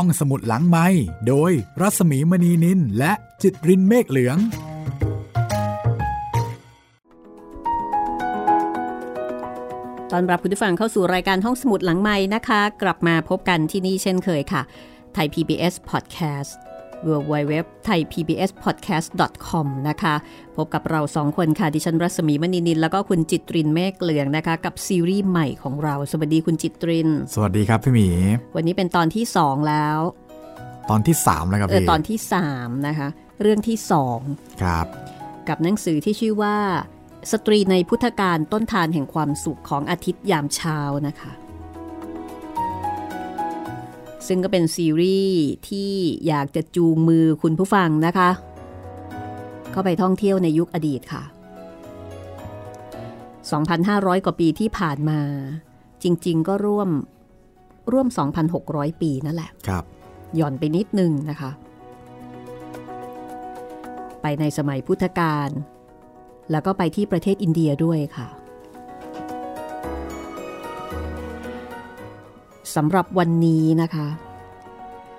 ห้องสมุดหลังไม้โดยรัสมีมณีนินและจิตรินเมฆเหลือง ตอนรับคุณผู้ฟังเข้าสู่รายการห้องสมุดหลังไม้นะคะ กลับมาพบกันที่นี่เช่นเคยค่ะ ไทย PBS Podcast w w w t h a i PBS Podcast com นะคะ พบกับเราสองคนค่ะ ดิฉันรัศมีมณีนิน แล้วก็คุณจิตรินเมฆเหลืองนะคะ กับซีรีส์ใหม่ของเรา สวัสดีคุณจิตริน สวัสดีครับพี่หมี วันนี้เป็นตอนที่ 2 แล้ว ตอนที่ 3 แล้วครับเออพี่ตอนที่ 3 นะคะ เรื่องที่ครับ2กับหนังสือที่ชื่อว่า สตรีในพุทธการต้นทานแห่งความสุขของอาทิตย์ยามเช้านะคะ ซึ่งก็เป็นซีรีส์ที่อยากจะจูงมือคุณผู้ฟังนะคะ เข้าไปท่องเที่ยวในยุคอดีตค่ะ 2,500 กว่าปีที่ผ่านมา จริง ๆ ก็ร่วมร่วม 2,600 ปีนั่นแหละครับหย่อนไปนิดนึงนะคะ ไปในสมัยพุทธกาลแล้วก็ไปที่ประเทศอินเดียด้วยค่ะ สำหรับวันนี้นะคะ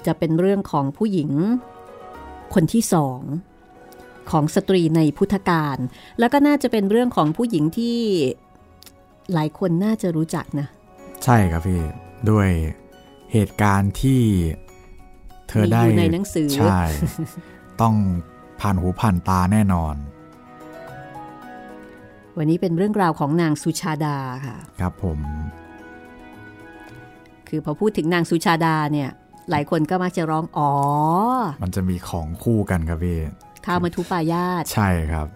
จะเป็นเรื่องของผู้หญิง คนที่สองของสตรีในพุทธกาลแล้วก็น่าจะเป็นเรื่องของผู้หญิงที่หลายคนน่าจะรู้จักนะ ใช่ครับพี่ ด้วยเหตุการณ์ที่เธอได้มีอยู่ในหนังสือใช่ ต้องผ่านหูผ่านตาแน่นอน วันนี้เป็นเรื่องราวของนางสุชาดาค่ะ ครับผม คือพอพูดถึงนางสุชาดาเนี่ยหลายคนก็มักจะร้องอ๋อ มันจะมีของคู่กันครับพี่ข้าวมาทุปายาตใช่ครับ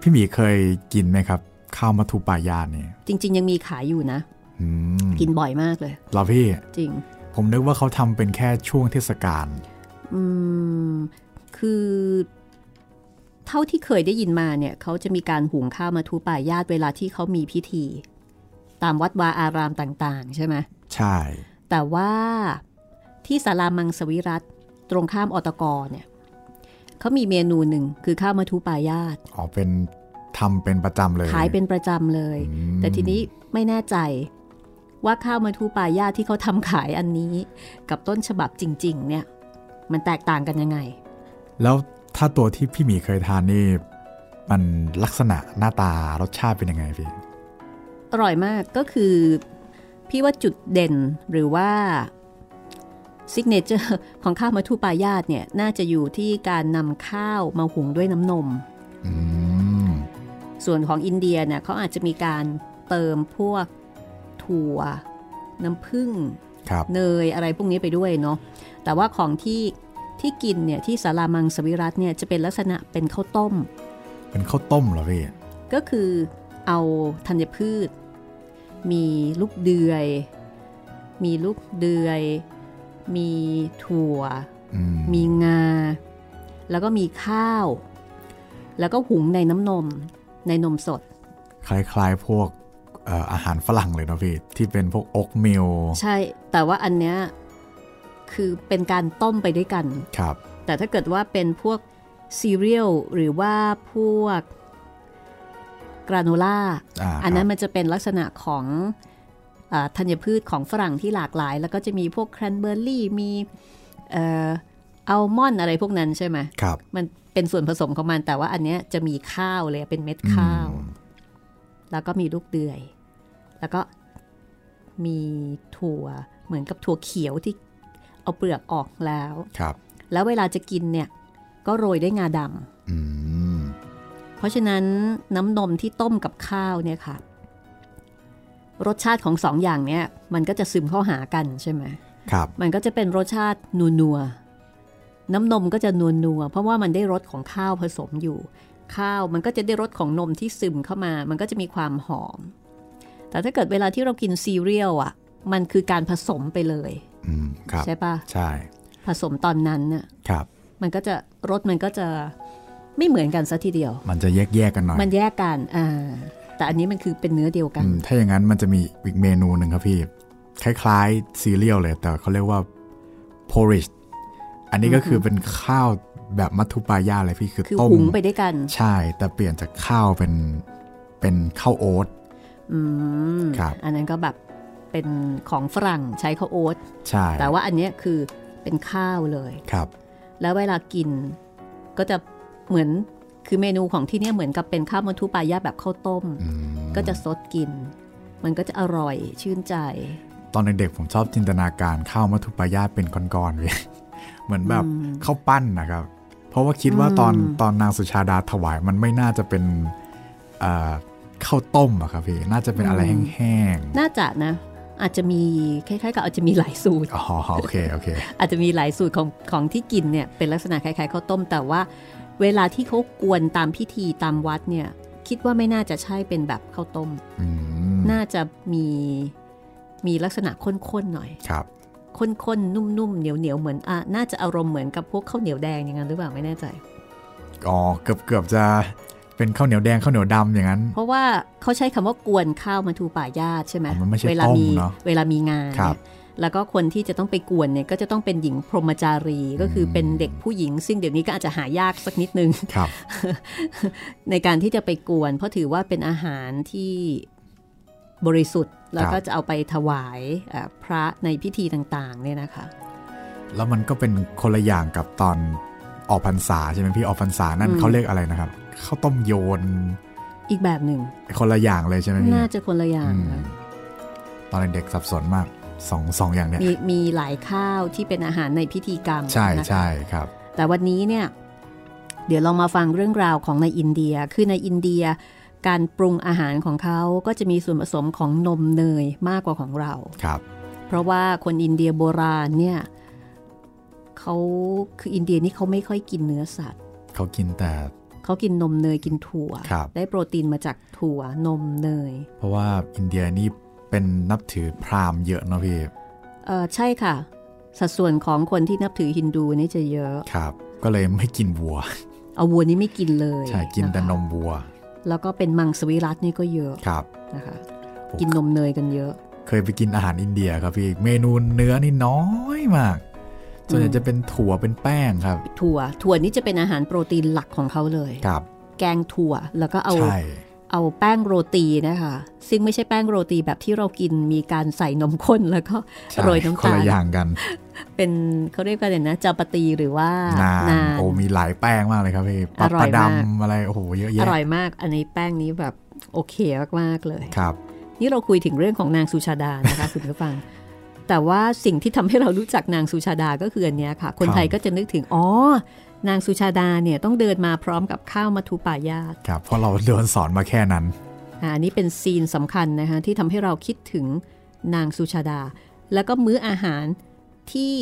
พี่หมีเคยกินไหมครับ ข้าวมัทุปายาตเนี่ยจริง ๆ ยังมีขายอยู่นะอืมกินบ่อยมากเลยเหราพี่ จริง ผมนึกว่าเขาทำเป็นแค่ช่วงเทศกาลอืมคือ เท่าที่เคยได้ยินมาเนี่ยเขาจะมีการหุงข้าวมาทุปายาตเวลาที่เขามีพิธี ตามวัดวาอารามต่าง ๆ ใช่ไหม ใช่ แต่ว่าที่ศาลามังสวิรัตตรงข้ามอตกเนี่ยเขามีเมนูหนึ่งคือข้าวมาทุปายาตอ๋อเป็นทำเป็นประจำเลยขายเป็นประจำเลยอืมแต่ทีนี้ไม่แน่ใจว่าข้าวมาทูปายาที่เขาทำขายอันนี้ กับต้นฉบับจริง ๆ เนี่ย มันแตกต่างกันยังไง แล้วถ้าตัวที่พี่หมีเคยทานนี่ มันลักษณะหน้าตารสชาติเป็นยังไงพี่อร่อยมากก็คือ พี่ว่าจุดเด่นหรือว่า signature ของข้าวมธุปายาสเนี่ยน่าจะอยู่ที่การนำข้าวมาหุงด้วยน้ำนมอืมส่วนของอินเดียเนี่ยเขาอาจจะมีการเติมพวกถั่ว น้ำผึ้งครับเนยอะไรพวกนี้ไปด้วยเนาะแต่ว่าของที่ที่กินเนี่ยที่สารามังสวิรัตเนี่ยจะเป็นลักษณะเป็นข้าวต้ม เป็นข้าวต้มเหรอพี่ก็คือเอาธัญพืช มีลูกเดือย มีลูกเดือย มีถั่วอืมมีงา แล้วก็มีข้าว แล้วก็หุงในน้ำนม ในนมสด คล้ายๆพวกเอ่ออาหารฝรั่งเลยเนาะพี่ ที่เป็นพวกอกมิลใช่ แต่ว่าอันเนี้ยคือเป็นการต้มไปด้วยกัน ครับ แต่ถ้าเกิดว่าเป็นพวกซีเรียลหรือว่าพวก กราโนล่าอ่าอันนั้นครับมันจะเป็นลักษณะของอาธัญพืชของฝรั่งที่หลากหลาย แล้วก็จะมีพวกแครนเบอร์รี่มีเอ่ออัลมอนด์อะไรพวกนั้นใช่ไหมครับมันเป็นส่วนผสมของมัน แต่ว่าอันเนี้ยจะมีข้าวเลยเป็นเม็ดข้าวอืมแล้วก็มีลูกเดือย แล้วก็มีถั่วเหมือนกับถั่วเขียวที่เอาเปลือกออกแล้วครับ แล้วเวลาจะกินเนี่ย ก็โรยด้วยงาดำอืมเพ ราะฉะนั้นน้ำนมที่ต้มกับข้าวเนี่ยค่ะ รสชาติของสองอย่างเนี่ยมันก็จะซึมเข้าหากันใช่ไหมครับ มันก็จะเป็นรสชาตินัวนัวๆน้ำนมก็จะนัวนัวๆเพราะว่ามันได้รสของข้าวผสมอยู่ ข้าวมันก็จะได้รสของนมที่ซึมเข้ามา มันก็จะมีความหอม แต่ถ้าเกิดเวลาที่เรากินซีเรียลอะ มันคือการผสมไปเลยอืมครับใช่ปะใช่ ผสมตอนนั้นน่ะครับมันก็จะรสมันก็จะ ไม่เหมือนกันซะทีเดียว มันจะแยกแยกๆกันหน่อย มันแยกกันอ่าแต่อันนี้มันคือเป็นเนื้อเดียวกันอืมถ้าอย่างนั้นมันจะมีอีกเมนูหนึ่งครับพี่ คล้ายๆซีเรียลเลย แต่เขาเรียกว่า porridge อันนี้ก็คือเป็นข้าวแบบมัทุปายาเลยพี่คือคือต้มหุงไปด้วยกัน ใช่ แต่เปลี่ยนจากข้าวเป็นเป็นข้าวโอ๊ตอืมครับ อันนั้นก็แบบเป็นของฝรั่งใช้ข้าวโอ๊ตใช่แต่ว่าอันเนี้ยคือเป็นข้าวเลยครับ แล้วเวลากินก็จะ เหมือนคือเมนูของที่เนี่ยเหมือนกับเป็นข้าวมันทุปายาแบบข้าวต้มอืมก็จะซดกิน มันก็จะอร่อยชื่นใจ ตอนเด็กๆผมชอบจินตนาการข้าวมัทุปายาตเป็นก้อนๆเว้ยเหมือนแบบอืมข้าวปั้นนะครับ เพราะว่าคิดว่าตอนอืมตอนนางสุชาดาถวายมันไม่น่าจะเป็นเอ่อข้าวต้มอะครับพี่น่าจะเป็นอะไรแห้งน่าจะนะอาจจะมีคล้ายๆกับอาจจะมีหลายสูตรๆอ๋อโอเคโอเค อาจจะมีหลายสูตรของของที่กินเนี่ยเป็นลักษณะคล้ายๆข้าวต้มแต่ว่า เวลาที่เขากวนตามพิธีตามวัดเนี่ย คิดว่าไม่น่าจะใช่เป็นแบบข้าวต้มอืมน่าจะมีมีลักษณะข้นๆหน่อยครับข้นๆนุ่มๆเหนียวๆเหมือนอะน่าจะอารมณ์เหมือนกับพวกข้าวเหนียวแดงอย่างนั้นหรือเปล่าไม่แน่ใจอ๋อเกือบเกือบจะเป็นข้าวเหนียวแดงข้าวเหนียวดำอย่างนั้น เพราะว่าเขาใช้คำว่ากวนข้าวมาทูป่ายาตใช่ไหมอ๋อมันไม่ใช่เวลามีต้มเนอะเวลามีงานครับเนี่ย แล้วก็คนที่จะต้องไปกวนเนี่ยก็จะต้องเป็นหญิงพรหมจารีก็คือเป็นเด็กผู้หญิง ซึ่งเดี๋ยวนี้ก็อาจจะหายากสักนิดนึงครับในการที่จะไปกวน เพราะถือว่าเป็นอาหารที่บริสุทธิ์แล้วก็จะเอาไปถวายเอ่อพระในพิธีต่างๆเนี่ยนะคะ แล้วมันก็เป็นคนละอย่างกับตอนออกพรรษาใช่ไหมพี่ออกพรรษานั่นอืมเขาเรียกอะไรนะครับข้าวต้มโยน อีกแบบหนึ่ง คนละอย่างเลยใช่ไหมพี่น่าจะคนละอย่างอืมนะตอนเด็กๆสับสนมาก สองสองอย่างเนี่ยมีมีหลายข้าวที่เป็นอาหารในพิธีกรรม ใช่นะคะใช่ครับ แต่วันนี้เนี่ยเดี๋ยวเรามาฟังเรื่องราวของในอินเดีย คือในอินเดียการปรุงอาหารของเขาก็จะมีส่วนผสมของนมเนยมากกว่าของเราครับ เพราะว่าคนอินเดียโบราณเนี่ยเขาคืออินเดียนี่เขาไม่ค่อยกินเนื้อสัตว์ เขากินแต่เขากินนมเนยกินถั่วครับได้โปรตีนมาจากถั่วนมเนย เพราะว่าอินเดียนี่ เป็นนับถือพราหมณ์เยอะเนาะพี่เออใช่ค่ะ สัดส่วนของคนที่นับถือฮินดูนี่จะเยอะครับ ก็เลยไม่กินวัว เอาวัวนี่ไม่กินเลยใช่กินแต่ะคะนมวัว แล้วก็เป็นมังสวิรัตนี่ก็เยอะครับนะคะโอ้กินนมเนยกันเยอะ เคยไปกินอาหารอินเดียครับพี่เมนูเนื้อนี่น้อยมากส่วนใหญ่อืมจะเป็นถั่วเป็นแป้งครับ ถั่ว ถั่วนี่จะเป็นอาหารโปรตีนหลักของเขาเลยครับ แกงถั่วแล้วก็เอาใช่ เอาแป้งโรตีนะคะซึ่งไม่ใช่แป้งโรตีแบบที่เรากินมีการใส่นมข้นแล้วก็ใช่โรยน้ำคนตาละลอย่างกัน เป็นเขาเรียกกันเลยนะจาปาตีหรือว่านานโอ้มีหลายแป้งมากเลยครับพี่ปลาอร่ปอลายมากดำอะไรโอ้โหเยอะอแยะร่อยมากอันนี้แป้งนี้แบบโอเคมากๆเลยครับ นี่เราคุยถึงเรื่องของนางสุชาดานะคะคุณผู้ฟัง แต่ว่าสิ่งที่ทำให้เรารู้จักนางสุชาดาก็คืออันเนี้ยค่ะ คนครับไทยก็จะนึกถึงอ๋อ นางสุชาดาเนี่ยต้องเดินมาพร้อมกับข้าวมัทุปายาตครับเพราะเราโดนสอนมาแค่นั้นอ่าอันนี้เป็นซีนสำคัญนะคะที่ทำให้เราคิดถึงนางสุชาดา แล้วก็มื้ออาหารที่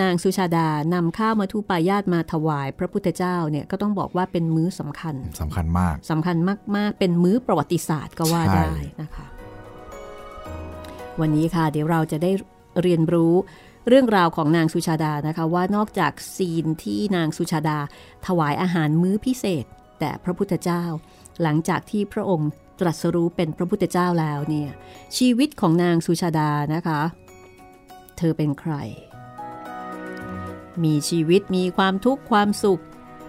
นางสุชาดานำข้าวมัทุปายาตมาถวาย พระพุทธเจ้าเนี่ยก็ต้องบอกว่าเป็นมื้อสำคัญสำคัญมากสำคัญมาก ๆ เป็นมื้อประวัติศาสตร์ก็ว่าใช่ได้นะคะ วันนี้ค่ะเดี๋ยวเราจะได้เรียนรู้ เรื่องราวของนางสุชาดานะคะว่านอกจากซีนที่นางสุชาดา ถวายอาหารมื้อพิเศษแต่พระพุทธเจ้า หลังจากที่พระองค์ตรัสรู้เป็นพระพุทธเจ้าแล้วเนี่ยชีวิตของนางสุชาดานะคะ เธอเป็นใคร มีชีวิตมีความทุกข์ความสุข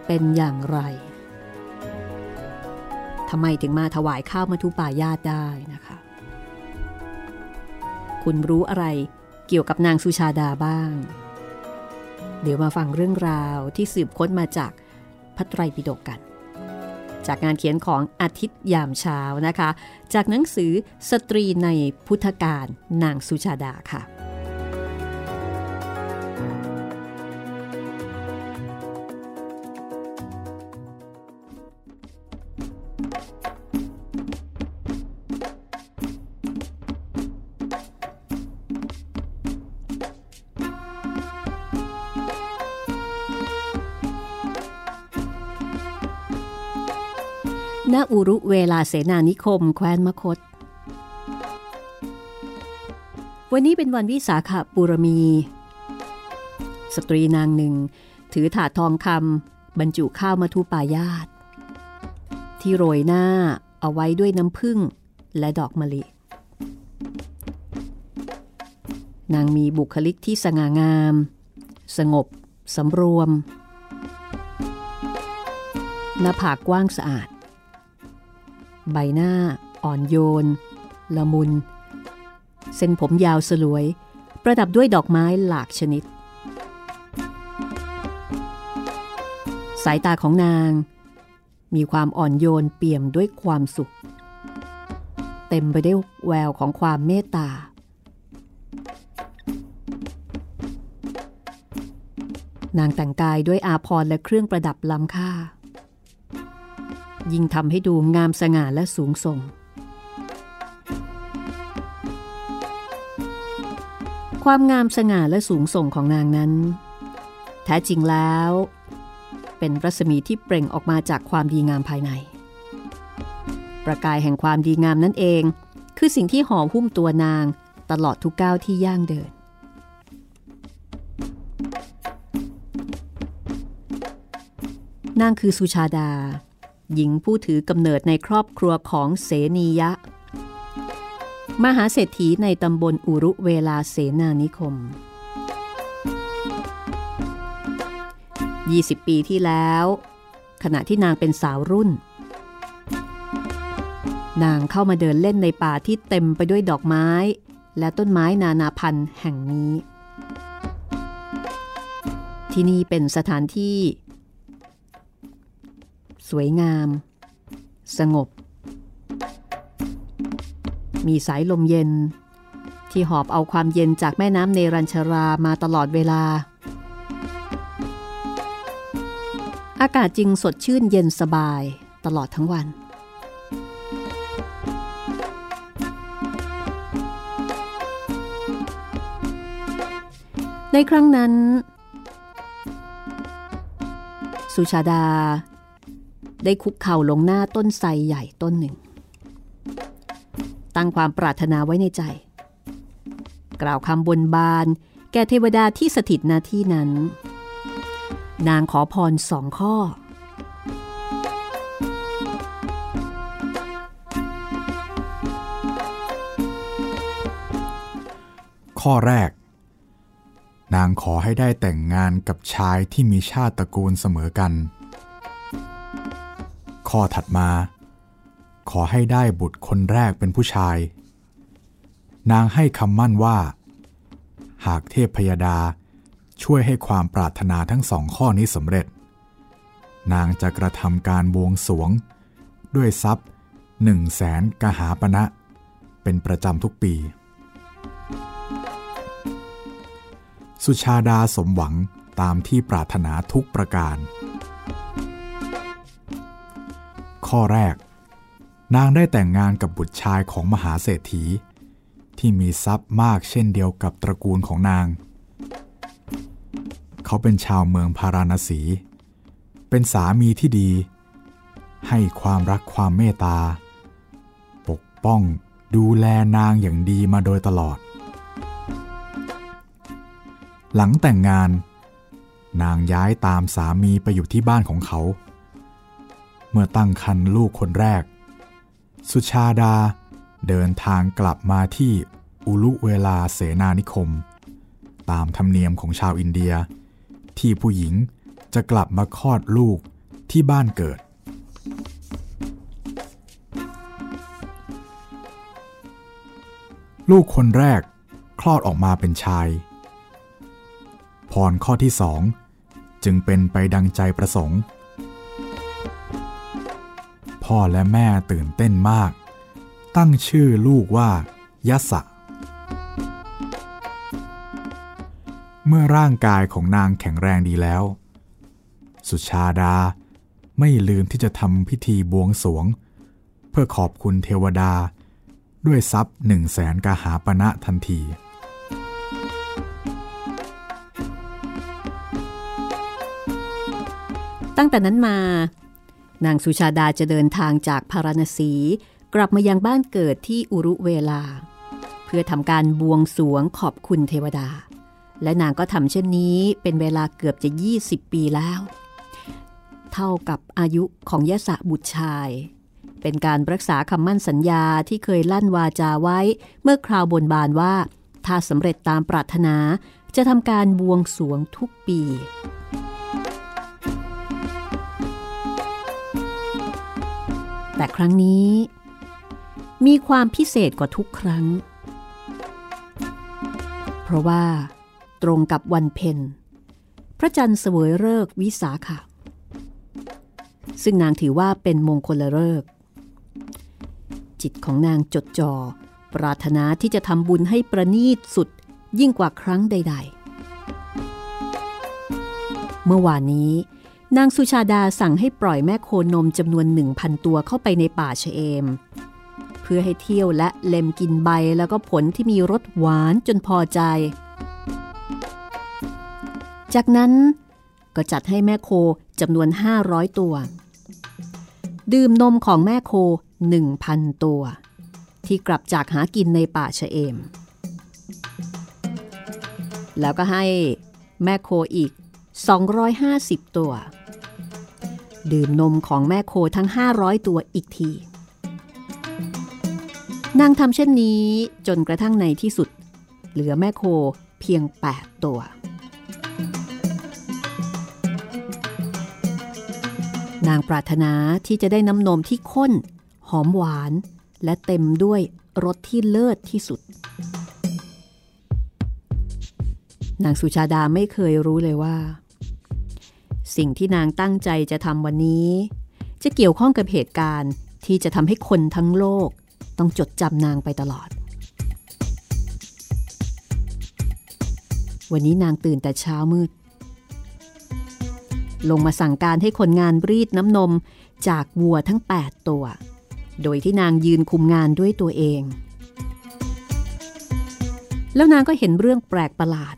เป็นอย่างไรทำไมถึงมาถวายข้าวมัทุปายาตได้นะคะ คุณรู้อะไร เกี่ยวกับนางสุชาดาบ้าง เดี๋ยวมาฟังเรื่องราวที่สืบค้นมาจากพระไตรปิฎกกัน จากงานเขียนของอาทิตย์ยามเช้านะคะ จากหนังสือสตรีในพุทธการนางสุชาดาค่ะ อุรุเวลาเสนานิคม แคว้นมคต วันนี้เป็นวันวิสาขบูรมี สตรีนางหนึ่ง ถือถาดทองคำบรรจุข้าวมาทุปายาต ที่โรยหน้าเอาไว้ด้วยน้ำผึ้งและดอกมะลิ นางมีบุคลิกที่สง่างาม สงบสำรวมหน้าผากกว้างสะอาด ใบหน้า อ่อนโยน ละมุน เส้นผมยาวสลวย ประดับด้วยดอกไม้หลากชนิด สายตาของนาง มีความอ่อนโยนเปี่ยมด้วยความสุข เต็มไปด้วยแววของความเมตตานางแต่งกายด้วยอาพรณ์และเครื่องประดับล้ำค่า ยิ่งทำให้ดูงามสง่าและสูงส่ง ความงามสง่าและสูงส่งของนางนั้น แท้จริงแล้ว เป็นรัศมีที่เปล่งออกมาจากความดีงามภายใน ประกายแห่งความดีงามนั่นเอง คือสิ่งที่ห่อหุ้มตัวนางตลอดทุกก้าวที่ย่างเดินนางคือสุชาดา หญิงผู้ถือกำเนิดในครอบครัวของเสนียะ มหาเศรษฐีในตำบลอุรุเวลาเสนานิคม 20 ปีที่แล้ว ขณะที่นางเป็นสาวรุ่น นางเข้ามาเดินเล่นในป่าที่เต็มไปด้วยดอกไม้ และต้นไม้นานาพันธุ์แห่งนี้ ที่นี่เป็นสถานที่ สวยงาม สงบ มีสายลมเย็น ที่หอบเอาความเย็นจากแม่น้ำเนรัญชรามาตลอดเวลา อากาศจึงสดชื่นเย็นสบายตลอดทั้งวันในครั้งนั้น สุชาดา ได้คุกเข่าลงหน้าต้นไทรใหญ่ต้นหนึ่ง ตั้งความปรารถนาไว้ในใจ กล่าวคำบนบาน แก่เทวดาที่สถิตณที่นั้น นางขอพรสองข้อ ข้อแรก นางขอให้ได้แต่งงานกับชายที่มีชาติตระกูลเสมอกัน ข้อถัดมา ขอให้ได้บุตรคนแรกเป็นผู้ชาย นางให้คำมั่นว่า หากเทพพยดาช่วยให้ความปรารถนาทั้งสองข้อนี้สำเร็จ นางจะกระทำการบวงสรวง ด้วยทรัพย์หนึ่งแสนกหาปณะเป็นประจำทุกปี สุชาดาสมหวังตามที่ปรารถนาทุกประการ ข้อแรก นางได้แต่งงานกับบุตรชายของมหาเศรษฐี ที่มีทรัพย์มากเช่นเดียวกับตระกูลของนาง เขาเป็นชาวเมืองพาราณสี เป็นสามีที่ดี ให้ความรักความเมตตา ปกป้องดูแลนางอย่างดีมาโดยตลอด หลังแต่งงาน นางย้ายตามสามีไปอยู่ที่บ้านของเขา เมื่อตั้งครรภ์ลูกคนแรก สุชาดาเดินทางกลับมาที่อุลุเวลาเสนานิคม ตามธรรมเนียมของชาวอินเดีย ที่ผู้หญิงจะกลับมาคลอดลูกที่บ้านเกิด ลูกคนแรกคลอดออกมาเป็นชาย พรข้อที่สองจึงเป็นไปดังใจประสงค์ พ่อและแม่ตื่นเต้นมาก ตั้งชื่อลูกว่ายสะ เมื่อร่างกายของนางแข็งแรงดีแล้ว สุชาดาไม่ลืมที่จะทำพิธีบวงสวง เพื่อขอบคุณเทวดา ด้วยทรัพย์หนึ่งแสนกหาปณะทันที ตั้งแต่นั้นมา นางสุชาดาจะเดินทางจากพาราณสี กลับมายังบ้านเกิดที่อุรุเวลา เพื่อทำการบวงสรวงขอบคุณเทวดา และนางก็ทำเช่นนี้เป็นเวลาเกือบจะ 20 ปีแล้ว เท่ากับอายุของยะสะบุตรชาย เป็นการรักษาคำมั่นสัญญาที่เคยลั่นวาจาไว้ เมื่อคราวบนบานว่า ถ้าสำเร็จตามปรารถนาจะทำการบวงสรวงทุกปี แต่ครั้งนี้ มีความพิเศษกว่าทุกครั้ง เพราะว่า ตรงกับวันเพ็ญพระจันทร์เสวยเลิกวิสาขะซึ่งนางถือว่าเป็นมงคลเลิกจิตของนางจดจอ่อปรารถนาที่จะทำบุญให้ประนีตสุดยิ่งกว่าครั้งใด ๆ เมื่อวานนี้ นางสุชาดาสั่งให้ปล่อยแม่โคนมจำนวนหนึ่งพันตัวเข้าไปในป่าชะเอม เพื่อให้เที่ยวและเล็มกินใบแล้วก็ผลที่มีรสหวานจนพอใจ จากนั้นก็จัดให้แม่โคจำนวน 500 ตัว ดื่มนมของแม่โค 1,000 ตัว ที่กลับจากหากินในป่าชะเอม แล้วก็ให้แม่โคอีก 250 ตัว ดื่มนมของแม่โคทั้ง 500 ตัวอีกที นางทำเช่นนี้จนกระทั่งในที่สุด เหลือแม่โคเพียง 8 ตัว นางปรารถนาที่จะได้น้ำนมที่ข้น หอมหวาน และเต็มด้วยรสที่เลิศที่สุด นางสุชาดาไม่เคยรู้เลยว่า สิ่งที่นางตั้งใจจะทำวันนี้ จะเกี่ยวข้องกับเหตุการณ์ที่จะทำให้คนทั้งโลก ต้องจดจำนางไปตลอด วันนี้นางตื่นแต่เช้ามืด ลงมาสั่งการให้คนงานรีดน้ำนมจากวัวทั้ง 8 ตัว โดยที่นางยืนคุมงานด้วยตัวเอง แล้วนางก็เห็นเรื่องแปลกประหลาด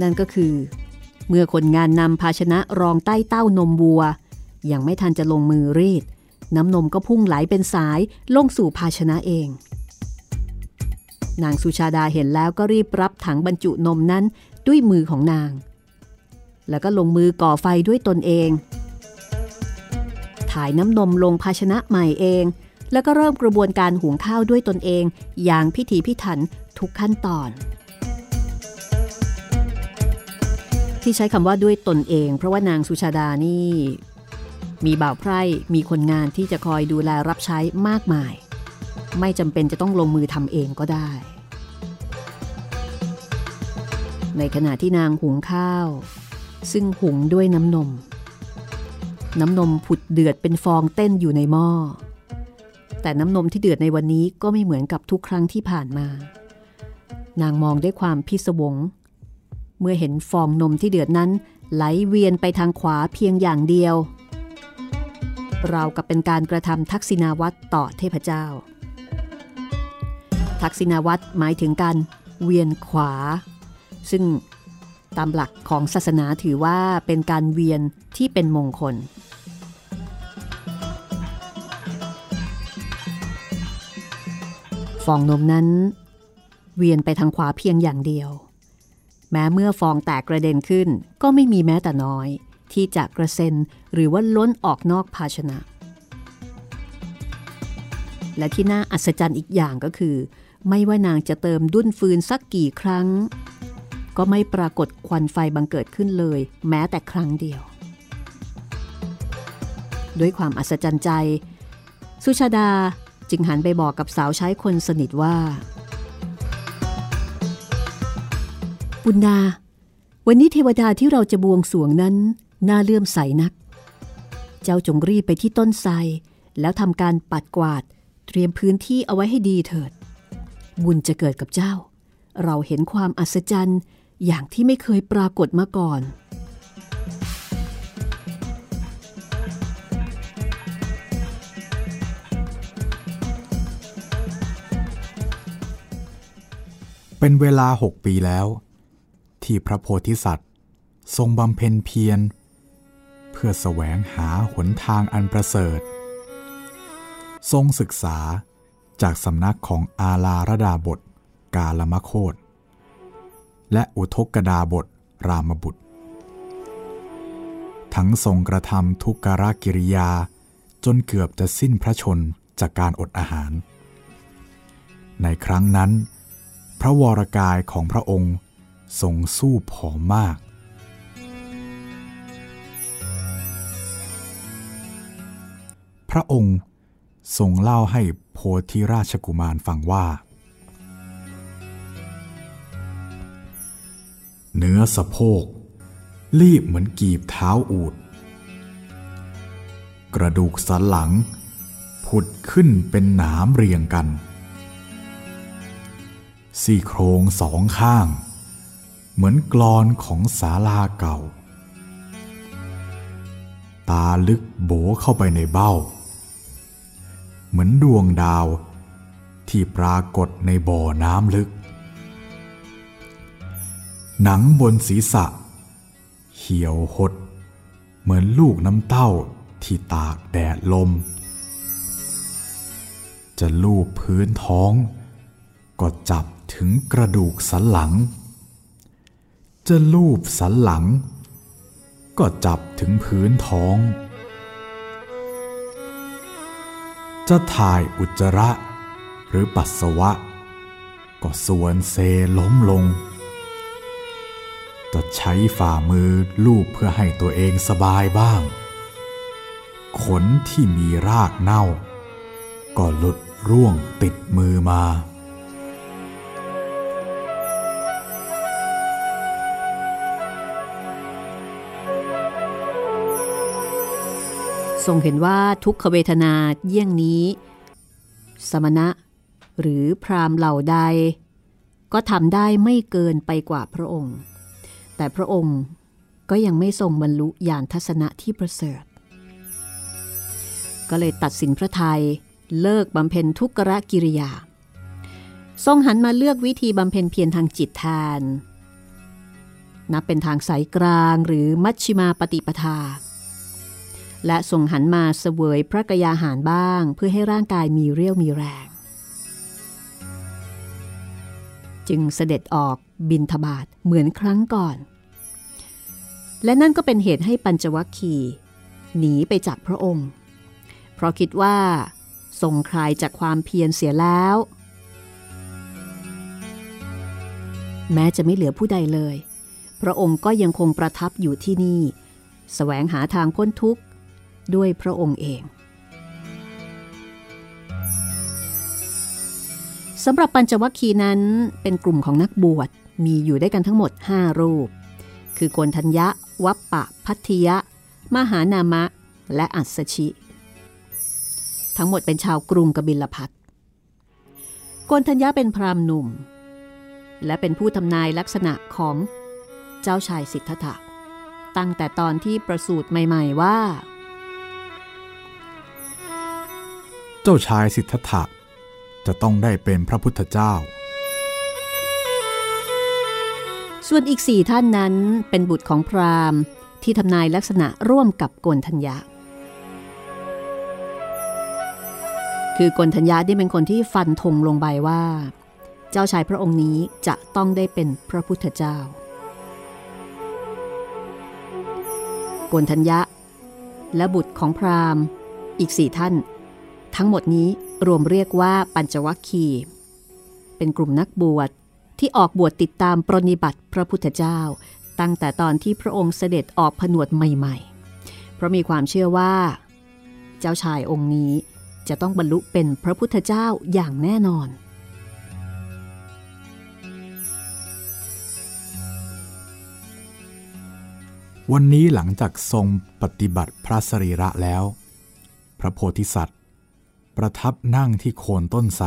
นั่นก็คือ เมื่อคนงานนำภาชนะรองใต้เต้านมวัว ยังไม่ทันจะลงมือรีด น้ำนมก็พุ่งไหลเป็นสายลงสู่ภาชนะเอง นางสุชาดาเห็นแล้วก็รีบรับถังบรรจุนมนั้นด้วยมือของนาง แล้วก็ลงมือก่อไฟด้วยตนเอง ถ่ายน้ำนมลงภาชนะใหม่เอง แล้วก็เริ่มกระบวนการหุงข้าวด้วยตนเอง อย่างพิถีพิถันทุกขั้นตอน ที่ใช้คำว่าด้วยตนเอง เพราะว่านางสุชาดานี่ มีบ่าวไพร่มีคนงานที่จะคอยดูแลรับใช้มากมาย ไม่จำเป็นจะต้องลงมือทำเองก็ได้ ในขณะที่นางหุงข้าว ซึ่งหุงด้วยน้ำนม น้ำนมผุดเดือดเป็นฟองเต้นอยู่ในหม้อแต่น้ำนมที่เดือดในวันนี้ก็ไม่เหมือนกับทุกครั้งที่ผ่านมา นางมองด้วยความพิศวง เมื่อเห็นฟองนมที่เดือดนั้น ไหลเวียนไปทางขวาเพียงอย่างเดียว เรากับเป็นการกระทำทักษิณาวัตรต่อเทพเจ้า ทักษิณาวัตรหมายถึงการเวียนขวา ซึ่งตามหลักของศาสนาถือว่าเป็นการเวียนที่เป็นมงคล ฟองนมนั้น เวียนไปทางขวาเพียงอย่างเดียว แม้เมื่อฟองแตกกระเด็นขึ้น ก็ไม่มีแม้แต่น้อย ที่จะกระเซ็นหรือว่าล้นออกนอกภาชนะ และที่น่าอัศจรรย์อีกอย่างก็คือ ไม่ว่านางจะเติมดุ้นฟืนสักกี่ครั้ง ก็ไม่ปรากฏควันไฟบังเกิดขึ้นเลย แม้แต่ครั้งเดียว ด้วยความอัศจรรย์ใจ สุชาดาจึงหันไปบอกกับสาวใช้คนสนิทว่า บุญนาวันนี้เทวดาที่เราจะบวงสวงนั้น น่าเลื่อมใสนัก เจ้าจงรีบไปที่ต้นไทรแล้วทำการปัดกวาด เตรียมพื้นที่เอาไว้ให้ดีเถิด บุญจะเกิดกับเจ้า เราเห็นความอัศจรรย์อย่างที่ไม่เคยปรากฏมาก่อน เป็นเวลาหกปีแล้ว ที่พระโพธิสัตว์ ทรงบำเพ็ญเพียร เพื่อแสวงหาหนทางอันประเสริฐ ทรงศึกษาจากสำนักของอาลาระดาบทกาลมโคตและอุทกดาบทรามบุตร ทั้งทรงกระทำทุกการกิริยาจนเกือบจะสิ้นพระชนจากการอดอาหาร ในครั้งนั้น พระวรกายของพระองค์ ทรงสู้ผอมมาก พระองค์ทรงเล่าให้โพธิราชกุมารฟังว่า เนื้อสะโพก รีบเหมือนกีบเท้าอูด กระดูกสันหลัง ผุดขึ้นเป็นหนามเรียงกัน ซี่โครงสองข้าง เหมือนกรอนของศาลาเก่า ตาลึกโบเข้าไปในเบ้า เหมือนดวงดาวที่ปรากฏในบ่อน้ำลึก หนังบนศีรษะ เหี่ยวหด เหมือนลูกน้ำเต้าที่ตากแดดลม จะลูบพื้นท้อง ก็จับถึงกระดูกสันหลัง จะลูบสันหลัง ก็จับถึงพื้นท้อง จะถ่ายอุจจาระหรือปัสสาวะ ก็ส่วนเซล้มลง จะใช้ฝ่ามือลูบเพื่อให้ตัวเองสบายบ้าง ขนที่มีรากเน่า ก็หลุดร่วงติดมือมา ทรงเห็นว่าทุกขเวทนาเยี่ยงนี้ สมณะ หรือพรามเหล่าใด ก็ทำได้ไม่เกินไปกว่าพระองค์ แต่พระองค์ก็ยังไม่ทรงบรรลุญาณทัศนะที่ประเสริฐ ก็เลยตัดสินพระไทยเลิกบำเพ็ญทุกขะกิริยา ทรงหันมาเลือกวิธีบำเพ็ญเพียรทางจิตแทน นับเป็นทางสายกลางหรือมัชชิมาปฏิปทา และทรงหันมาเสวยพระกยาหารบ้าง เพื่อให้ร่างกายมีเรี่ยวมีแรง จึงเสด็จออกบินทบาทเหมือนครั้งก่อน และนั่นก็เป็นเหตุให้ปัญจวัคคีย์หนีไปจากพระองค์ เพราะคิดว่าทรงคลายจากความเพียรเสียแล้ว แม้จะไม่เหลือผู้ใดเลย พระองค์ก็ยังคงประทับอยู่ที่นี่สแสวงหาทางพ้นทุกข์ ด้วยพระองค์เอง สำหรับปัญจวัคคีย์นั้นเป็นกลุ่มของนักบวชมีอยู่ได้กันทั้งหมด 5 รูป คือโกนทัญญะ วัปปะ พัทธยะ มหานามะ และอัศชิ ทั้งหมดเป็นชาวกรุงกบิลพัทโกนทัญญะเป็นพรามหนุ่ม และเป็นผู้ทำนายลักษณะของเจ้าชายสิทธัตถะตั้งแต่ตอนที่ประสูติใหม่ ๆ ว่า เจ้าชายสิทธัตถะจะต้องได้เป็นพระพุทธเจ้า ส่วนอีกสี่ท่านนั้นเป็นบุตรของพราหมณ์ที่ทำนายลักษณะร่วมกับโกนทัญญาคือโกนทัญญาที่เป็นคนที่ฟันธงลงไปว่า เจ้าชายพระองค์นี้จะต้องได้เป็นพระพุทธเจ้าโกนทัญญะ และบุตรของพราหมณ์ อีกสี่ท่าน ทั้งหมดนี้รวมเรียกว่าปัญจวัคคีย์เป็นกลุ่มนักบวชที่ออกบวชติดตามปรนิบัติพระพุทธเจ้า ตั้งแต่ตอนที่พระองค์เสด็จออกผนวดใหม่ๆ เพราะมีความเชื่อว่า เจ้าชายองค์นี้จะต้องบรรลุเป็นพระพุทธเจ้าอย่างแน่นอน วันนี้หลังจากทรงปฏิบัติพระสรีระแล้ว พระโพธิสัตว์ ประทับนั่งที่โคนต้นไทร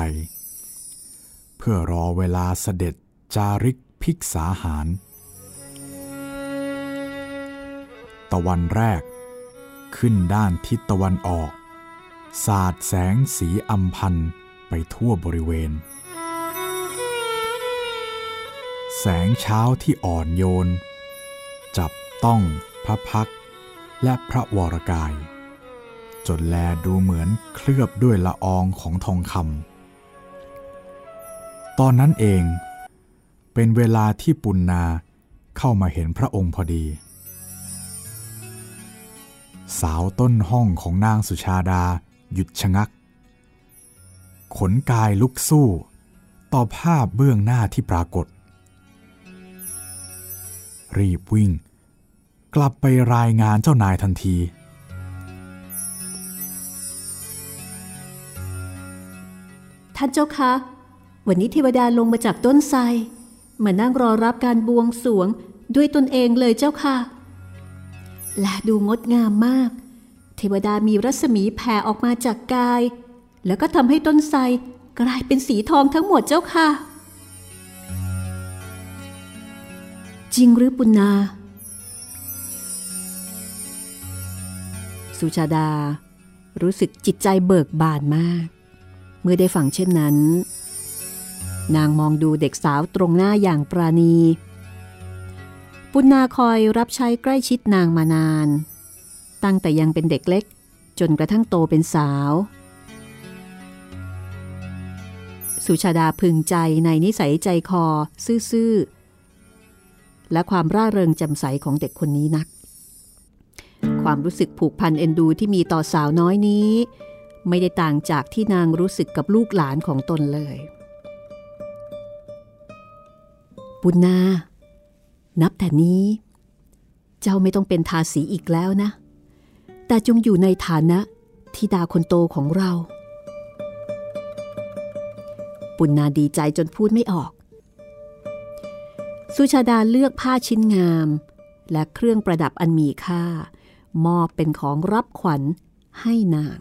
เพื่อรอเวลาเสด็จจาริกภิกษาหาร ตะวันแรก ขึ้นด้านทิศตะวันออก สาดแสงสีอัมพันไปทั่วบริเวณ แสงเช้าที่อ่อนโยน จับต้องพระพักและพระวรกาย จนแลดูเหมือนเคลือบด้วยละอองของทองคำตอนนั้นเอง เป็นเวลาที่ปุณนาเข้ามาเห็นพระองค์พอดี สาวต้นห้องของนางสุชาดาหยุดชะงัก ขนกายลุกสู้ ต่อภาพเบื้องหน้าที่ปรากฏ รีบวิ่ง กลับไปรายงานเจ้านายทันที ท่านเจ้าคะ วันนี้เทวดาลงมาจากต้นไทรมานั่งรอรับการบวงสรวงด้วยตนเองเลยเจ้าค่ะ และดูงดงามมาก เทวดามีรัศมีแผ่ออกมาจากกาย แล้วก็ทำให้ต้นไทรกลายเป็นสีทองทั้งหมดเจ้าค่ะ จริงหรือปุณนาสุชาดา รู้สึกจิตใจเบิกบานมาก เมื่อได้ฟังเช่นนั้น นางมองดูเด็กสาวตรงหน้าอย่างปราณี ปุณนาคอยรับใช้ใกล้ชิดนางมานาน ตั้งแต่ยังเป็นเด็กเล็ก จนกระทั่งโตเป็นสาว สุชาดาพึงใจในนิสัยใจคอ ซื่อๆ และความร่าเริงแจ่มใสของเด็กคนนี้นัก ความรู้สึกผูกพันเอ็นดูที่มีต่อสาวน้อยนี้ ไม่ได้ต่างจากที่นางรู้สึกกับลูกหลานของตนเลย บุญนา นับแต่นี้ เจ้าไม่ต้องเป็นทาสีอีกแล้วนะ แต่จงอยู่ในฐานะธิดาคนโตของเรา ปุณนาดีใจจนพูดไม่ออก สุชาดาเลือกผ้าชิ้นงาม และเครื่องประดับอันมีค่า มอบเป็นของรับขวัญให้นาง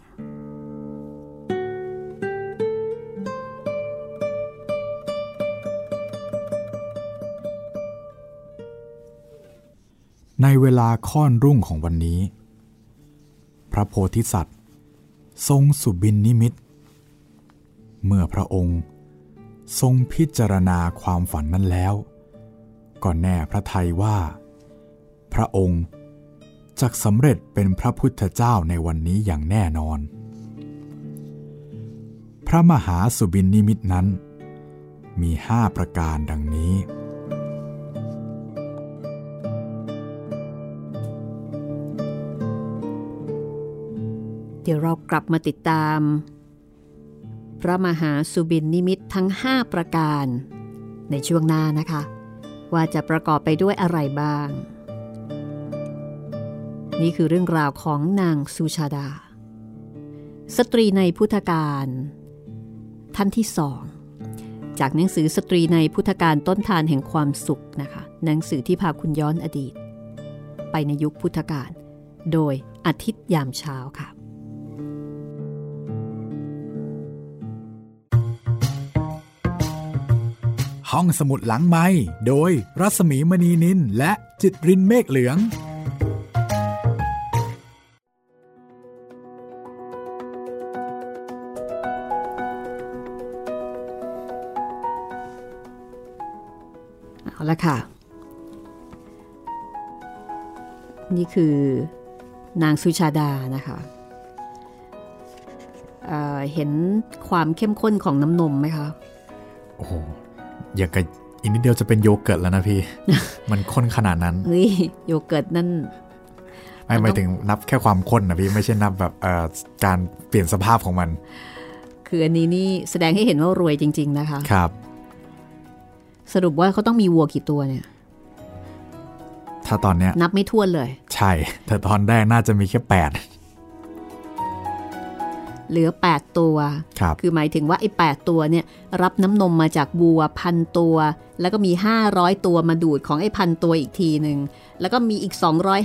ในเวลาค่อนรุ่งของวันนี้ พระโพธิสัตว์ ทรงสุบินนิมิต เมื่อพระองค์ทรงพิจารณาความฝันนั้นแล้ว ก็แน่พระทัยว่า พระองค์จะสำเร็จเป็นพระพุทธเจ้าในวันนี้อย่างแน่นอน พระมหาสุบินนิมิตนั้น มีห้าประการดังนี้ เดี๋ยวเรากลับมาติดตาม พระมหาสุบินนิมิตทั้ง 5 ประการ ในช่วงหน้านะคะ ว่าจะประกอบไปด้วยอะไรบ้าง นี่คือเรื่องราวของนางสุชาดา สตรีในพุทธการ ท่านที่สองจากหนังสือสตรีในพุทธการต้นทานแห่งความสุขนะคะ หนังสือที่พาคุณย้อนอดีต ไปในยุคพุทธกาลโดยอาทิตย์ยามเช้าค่ะ ห้องสมุดหลังไม้โดยรัสมีมณีนินและจิตรินเมฆเหลือง เอาละค่ะ นี่คือนางสุชาดานะคะเอ่อเห็นความเข้มข้นของน้ำนมไหมคะ โอ้โห อย่างกับอีกนิดเดียวจะเป็นโยเกิร์ตแล้วนะพี่ มันข้นขนาดนั้นเฮ้ยโยเกิร์ตนั่นไม่หมายถึงนับแค่ความข้นนะพี่ ไม่ใช่นับแบบเอ่อการเปลี่ยนสภาพของมัน คืออันนี้นี่แสดงให้เห็นว่ารวยจริง ๆ นะคะ ครับ สรุปว่าเขาต้องมีวัวกี่ตัวเนี่ย ถ้าตอนเนี้ยนับไม่ถ้วนเลย ใช่ แต่ตอนแรกน่าจะมีแค่แปด เหลือ 8 ตัวครับคือหมายถึงว่าไอ้8ตัวเนี่ยรับน้ำนมมาจากวัวพันตัว แล้วก็มี 500 ตัวมาดูดของไอ้พันตัวอีกทีหนึ่ง แล้วก็มีอีก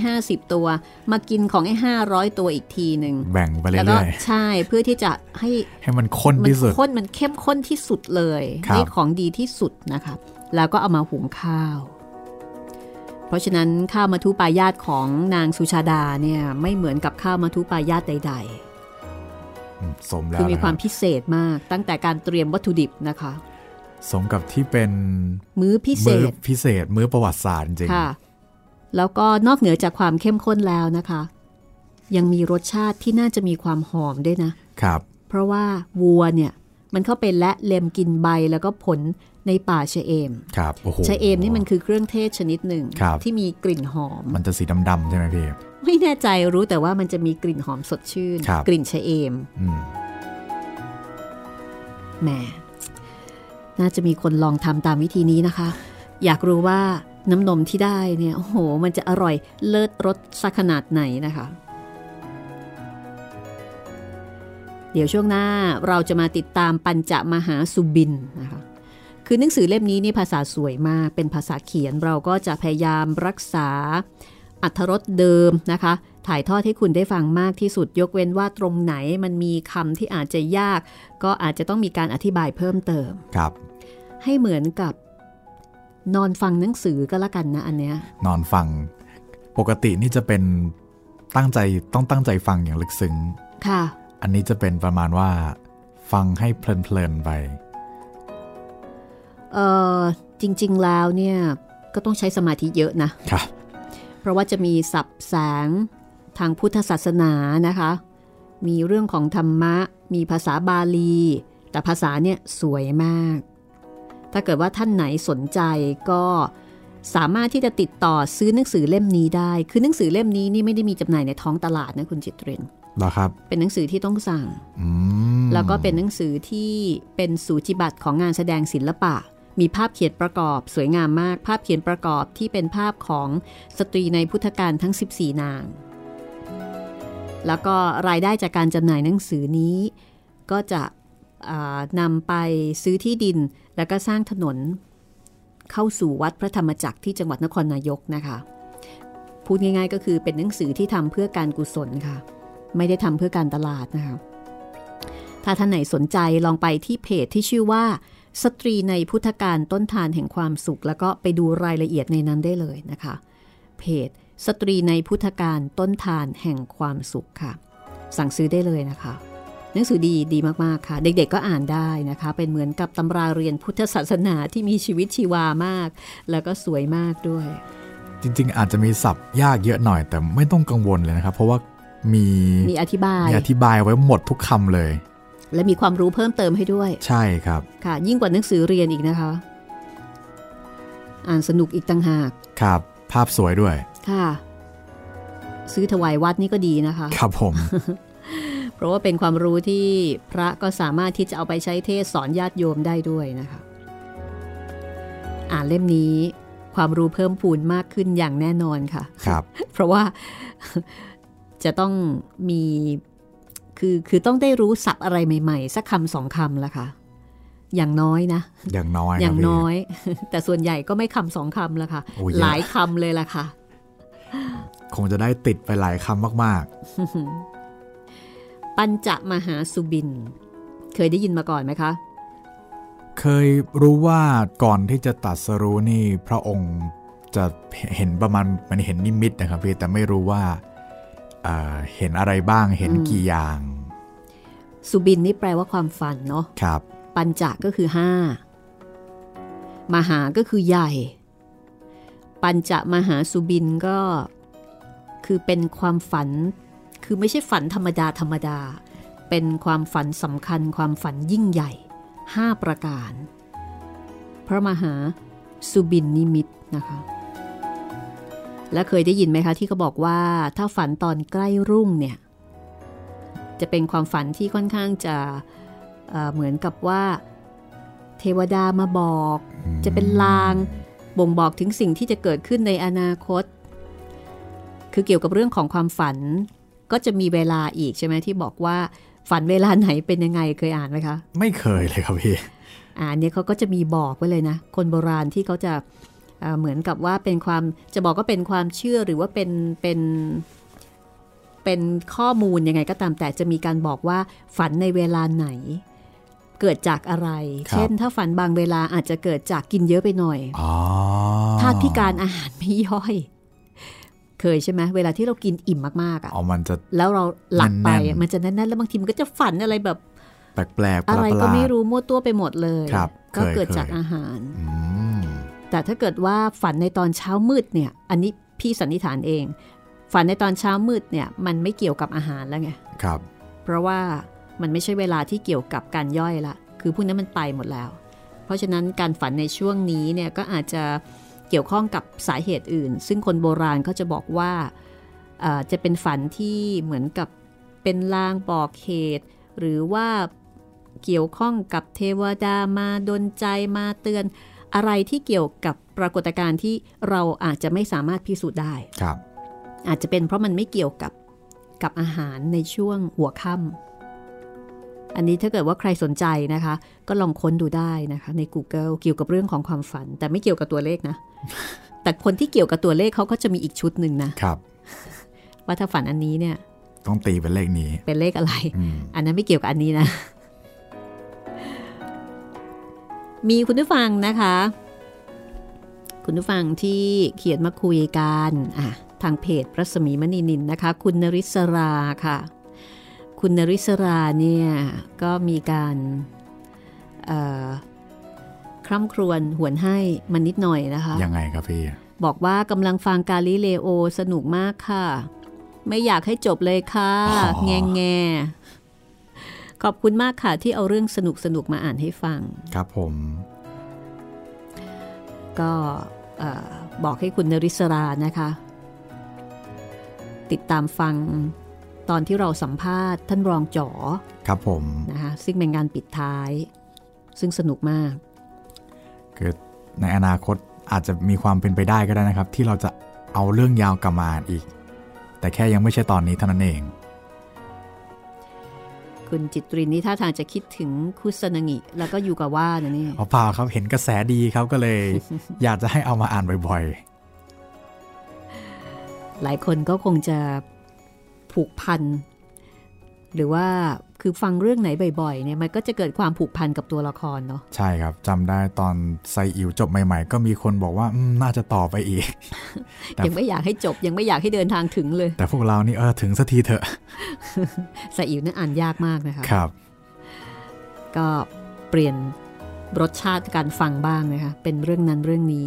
250 ตัว มากินของไอ้500 ตัวอีกทีหนึ่ง แบ่งไปแล้วก็เรื่อยใช่เพื่อที่จะให้ๆให้มันข้นมันที่สุดข้นมันเข้มข้นที่สุดเลยครับได้ของดีที่สุดนะครับแล้วก็เอามาหุงข้าวเพราะฉะนั้นข้าวมัทุปายาตของนางสุชาดาเนี่ยไม่เหมือนกับข้าวมัทุปายาตใดอืม สมๆแล้วคือมีนะความพิเศษมากตั้งแต่การเตรียมวัตถุดิบนะคะ สมกับที่เป็นมื้อพิเศมื้อษพิเศษมื้อประวัติศาสตร์จริงค่ะ แล้วก็นอกเหนือจากความเข้มข้นแล้วนะคะ ยังมีรสชาติที่น่าจะมีความหอมด้วยนะครับ เพราะว่าวัวเนี่ยมันเข้าไปและเล็มกินใบแล้วก็ผลในป่าชะเอม ครับโอ้โหชะเอมนี่มันคือเครื่องเทศชนิดหนึ่งครับที่มีกลิ่นหอม มันจะสีดำๆใช่ไหมพี่ ไม่แน่ใจรู้แต่ว่ามันจะมีกลิ่นหอมสดชื่นครับกลิ่นชะเอมอืมแหมน่าจะมีคนลองทำตามวิธีนี้นะคะ อยากรู้ว่าน้ำนมที่ได้เนี่ยโอ้โห มันจะอร่อยเลิศรสสักขนาดไหนนะคะ เดี๋ยวช่วงหน้าเราจะมาติดตามปัญจมหาสุบินนะคะ คือหนังสือเล่มนี้นี่ภาษาสวยมากเป็นภาษาเขียนเราก็จะพยายามรักษา อัธรสเดิมนะคะ ถ่ายทอดให้คุณได้ฟังมากที่สุดยกเว้นว่าตรงไหนมันมีคำที่อาจจะยาก ก็อาจจะต้องมีการอธิบายเพิ่มเติมครับ ให้เหมือนกับนอนฟังหนังสือก็แล้วกันนะอันเนี้ยนอนฟังปกตินี่จะเป็นตั้งใจต้องตั้งใจฟังอย่างลึกซึ้งค่ะ อันนี้จะเป็นประมาณว่า ฟังให้เพลินๆไปเออจริง ๆแล้วเนี่ยก็ต้องใช้สมาธิเยอะนะครับ เพราะว่าจะมีสับแสงทางพุทธศาสนานะคะ มีเรื่องของธรรมะ มีภาษาบาลี แต่ภาษาเนี่ยสวยมาก ถ้าเกิดว่าท่านไหนสนใจก็สามารถที่จะติดต่อซื้อหนังสือเล่มนี้ได้ คือหนังสือเล่มนี้นี่ไม่ได้มีจำหน่ายในท้องตลาดนะคุณจิตเรนเหรอครับ เป็นหนังสือที่ต้องสั่งอืมแล้วก็เป็นหนังสือที่เป็นสูจิบัตรของงานแสดงศิลปะ มีภาพเขียนประกอบสวยงามมาก ภาพเขียนประกอบที่เป็นภาพของสตรีในพุทธการทั้ง 14 นาง แล้วก็รายได้จากการจำหน่ายหนังสือนี้ ก็จะนำไปซื้อที่ดินแล้วก็สร้างถนน เข้าสู่วัดพระธรรมจักรที่จังหวัดนครนายกนะคะ พูดง่ายๆก็คือเป็นหนังสือที่ทำเพื่อการกุศลค่ะ ไม่ได้ทำเพื่อการตลาดนะคะถ้าท่านไหนสนใจลองไปที่เพจที่ชื่อว่า สตรีในพุทธการต้นทานแห่งความสุข แล้วก็ไปดูรายละเอียดในนั้นได้เลยนะคะ เพจ สตรีในพุทธการต้นทานแห่งความสุขค่ะ สั่งซื้อได้เลยนะคะหนังสือดีดีมาก ๆ ค่ะ เด็ก ๆ ก็อ่านได้นะคะ เป็นเหมือนกับตำราเรียนพุทธศาสนาที่มีชีวิตชีวามาก แล้วก็สวยมากด้วย จริง ๆ อาจจะมีศัพท์ยากเยอะหน่อย แต่ไม่ต้องกังวลเลยนะครับ เพราะว่ามีมีอธิบายมีอธิบายไว้หมดทุกคำเลย และมีความรู้เพิ่มเติมให้ด้วย ใช่ครับ ค่ะ ยิ่งกว่าหนังสือเรียนอีกนะคะ อ่านสนุกอีกต่างหาก ครับ ภาพสวยด้วย ค่ะ ซื้อถวายวัดนี่ก็ดีนะคะ ครับผม เพราะว่าเป็นความรู้ที่พระก็สามารถที่จะเอาไปใช้เทศสอนญาติโยมได้ด้วยนะคะ อ่านเล่มนี้ความรู้เพิ่มพูนมากขึ้นอย่างแน่นอนค่ะ ครับ เพราะว่าจะต้องมี คือคือต้องได้รู้ศัพท์อะไรใหม่ๆ สักคำสองคำละค่ะ อย่างน้อยนะ อย่างน้อยอย่างครับพี่น้อย แต่ส่วนใหญ่ก็ไม่คำสองคำละค่ะโอ้เยอะหลายคำเลยละค่ะ คงจะได้ติดไปหลายคำมากปัญจมหาสุบิน เคยได้ยินมาก่อนไหมคะๆเคยรู้ว่าก่อนที่จะตัดสรู้นี่ พระองค์จะเห็นประมาณมันเห็นนิมิตนะครับพี่แต่ไม่รู้ว่า เอ่อเห็นอะไรบ้างเห็นอืมกี่อย่าง สุบินนี่แปลว่าความฝันเนาะครับ ปัญจก็คือห้ามหาก็คือใหญ่ ปัญจมหาสุบินก็คือเป็นความฝัน คือไม่ใช่ฝันธรรมดาธรรมดา เป็นความฝันสำคัญความฝันยิ่งใหญ่5ประการ พระมหาสุบินนิมิตนะคะ และเคยได้ยินไหมคะที่เขาบอกว่าถ้าฝันตอนใกล้รุ่งเนี่ย จะเป็นความฝันที่ค่อนข้างจะเอ่อเหมือนกับว่า เทวดามาบอก จะเป็นลางบ่งบอกถึงสิ่งที่จะเกิดขึ้นในอนาคต คือเกี่ยวกับเรื่องของความฝัน ก็จะมีเวลาอีกใช่ไหมที่บอกว่า ฝันเวลาไหนเป็นยังไงเคยอ่านไหมคะ ไม่เคยเลยครับพี่อ่าอันเนี้ยเขาก็จะมีบอกไว้เลยนะ คนโบราณที่เขาจะ เอ่อเหมือนกับว่าเป็นความจะบอกก็เป็นความเชื่อหรือว่าเป็นเป็นเป็นข้อมูลยังไงก็ตามแต่จะมีการบอกว่าฝันในเวลาไหน เกิดจากอะไรครับเช่น ถ้าฝันบางเวลาอาจจะเกิดจากกินเยอะไปหน่อยอ๋อธาตุพิการอาหารไม่ย่อย เคยใช่ไหมเวลาที่เรากินอิ่มมากๆอะอ๋อมันจะแล้วเราหลับไปแน่อะนๆมันจะแน่นๆแล้วบางทีมันก็จะฝันอะไรแบบแปลกๆประหอะไรลาดก็ไม่รู้มั่วตัวไปหมดเลยครับก็เคยเกิดเคยจากอาหารอืม แต่ถ้าเกิดว่าฝันในตอนเช้ามืดเนี่ยอันนี้พี่สันนิษฐานเอง ฝันในตอนเช้ามืดเนี่ยมันไม่เกี่ยวกับอาหารแล้วไงครับ เพราะว่ามันไม่ใช่เวลาที่เกี่ยวกับการย่อยละคือพวกนั้นมันไปหมดแล้ว เพราะฉะนั้นการฝันในช่วงนี้เนี่ยก็อาจจะเกี่ยวข้องกับสาเหตุอื่น ซึ่งคนโบราณเขาจะบอกว่าเอ่อจะเป็นฝันที่เหมือนกับเป็นลางบอกเหตุ หรือว่าเกี่ยวข้องกับเทวดามาดนใจมาเตือน อะไรที่เกี่ยวกับปรากฏการณ์ที่เราอาจจะไม่สามารถพิสูจน์ได้ครับ อาจจะเป็นเพราะมันไม่เกี่ยวกับกับอาหารในช่วงหัวค่อันนี้ถ้าเกิดว่าใครสนใจนะคะ ก็ลองค้นดูได้นะคะ ใน Google เกี่ยวกับเรื่องของความฝัน แต่ไม่เกี่ยวกับตัวเลขนะ แต่คนที่เกี่ยวกับตัวเลขเขาก็จะมีอีกชุดหนึ่งนะครับ ว่าถ้าฝันอันนี้เนี่ย ต้องตีเป็นเลขนี้ เป็นเลขอะไรอืมอันนั้นไม่เกี่ยวกับอันนี้นะ มีคุณผู้ฟังนะคะ คุณผู้ฟังที่เขียนมาคุยกันอะทางเพจรัศมีมณีนินนะคะ คุณนริศราค่ะ คุณนริศราเนี่ยก็มีการเอ่อคร่ำครวญหวนให้มันนิดหน่อยนะคะ ยังไงครับพี่ บอกว่ากำลังฟังกาลิเลโอสนุกมากค่ะ ไม่อยากให้จบเลยค่ะอ๋อแงแง ขอบคุณมากค่ะที่เอาเรื่องสนุกสนุกๆมาอ่านให้ฟัง ครับผม ก็เอ่อบอกให้คุณนริศรานะคะ ติดตามฟังตอนที่เราสัมภาษณ์ท่านรองจ๋อครับผมนะคะซึ่งเป็นงานปิดท้าย ซึ่งสนุกมากคือในอนาคตอาจจะมีความเป็นไปได้ก็ได้นะครับ ที่เราจะเอาเรื่องยาวกลับมาอ่านอีก แต่แค่ยังไม่ใช่ตอนนี้เท่านั้นเอง คุณจิตรินนี่ท่าทางจะคิดถึงคุสนางิ แล้วก็อยู่กับว่านะเนี่ยเพราะเปล่าครับเห็นกระแสดีครับก็เลย อยากจะให้เอามาอ่านบ่อยหลายคนก็คงจะผูกพัน หรือว่า คือฟังเรื่องไหนบ่อยๆเนี่ยมันก็จะเกิดความผูกพันกับตัวละครเนาะๆใช่ครับจำได้ตอนไซอิ๋วจบใหม่ ๆ ก็มีคนบอกว่าอืมน่าจะต่อไปอีกครับยังไม่อยากให้จบยังไม่อยากให้เดินทางถึงเลย แต่พวกเรานี่เออถึงสักทีเถอะสอิ๋วนั้นอ่านยากมากนะคะครับ ก็เปลี่ยนรสชาติการฟังบ้างนะคะ เป็นเรื่องนั้นเรื่องนี้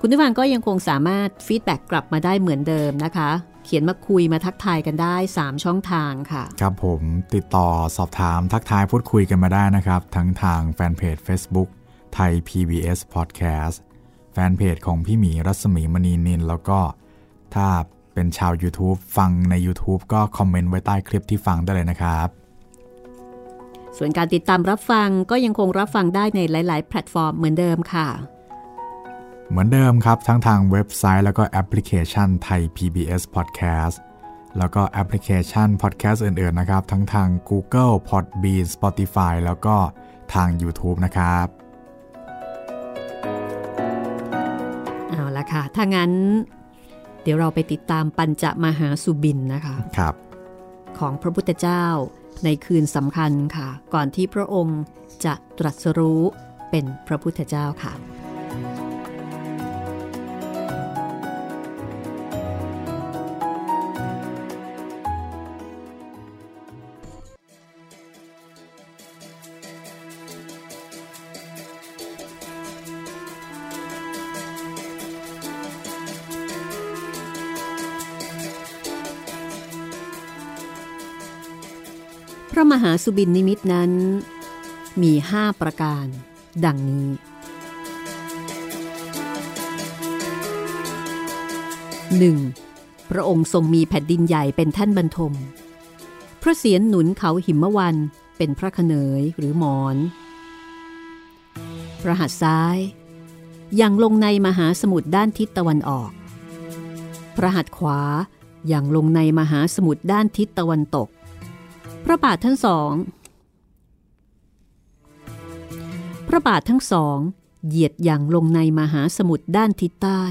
คุณผู้ฟังก็ยังคงสามารถฟีดแบ็กกลับมาได้เหมือนเดิมนะคะ เขียนมาคุยมาทักทายกันได้ 3 ช่องทางค่ะ ครับผมติดต่อสอบถามทักทายพูดคุยกันมาได้นะครับ ทั้งทางแฟนเพจ Facebook ไทย PBS Podcast แฟนเพจของพี่หมีรัศมีมณีนิน แล้วก็ถ้าเป็นชาว YouTube ฟังใน YouTube ก็คอมเมนต์ไว้ใต้คลิปที่ฟังได้เลยนะครับ ส่วนการติดตามรับฟังก็ยังคงรับฟังได้ในหลาย ๆ แพลตฟอร์มเหมือนเดิมค่ะ เหมือนเดิมครับทั้งทางเว็บไซต์แล้วก็แอปพลิเคชันไทย PBS Podcast แล้วก็แอปพลิเคชัน Podcast อื่นๆนะครับ ทั้งทาง Google Podbean Spotify แล้วก็ทาง YouTube นะครับ เอาละค่ะ ถ้างั้น เดี๋ยวเราไปติดตามปัญจมหาสุบินนะคะครับ ของพระพุทธเจ้าในคืนสำคัญค่ะ ก่อนที่พระองค์จะตรัสรู้เป็นพระพุทธเจ้าค่ะ หาสุบินนิมิตนั้น มีห้าประการ ดังนี้ 1. พระองค์ทรงมีแผ่นดินใหญ่เป็นแท่นบรรทม พระเศียรหนุนเขาหิมวันเป็นพระขเนยหรือหมอน พระหัตถ์ซ้ายยังลงในมหาสมุทรด้านทิศตะวันออก พระหัตถ์ขวายังลงในมหาสมุทรด้านทิศตะวันตก พระบาททั้งสอง พระบาททั้งสองเหยียดอย่างลงในมหาสมุทรด้านทิศใต้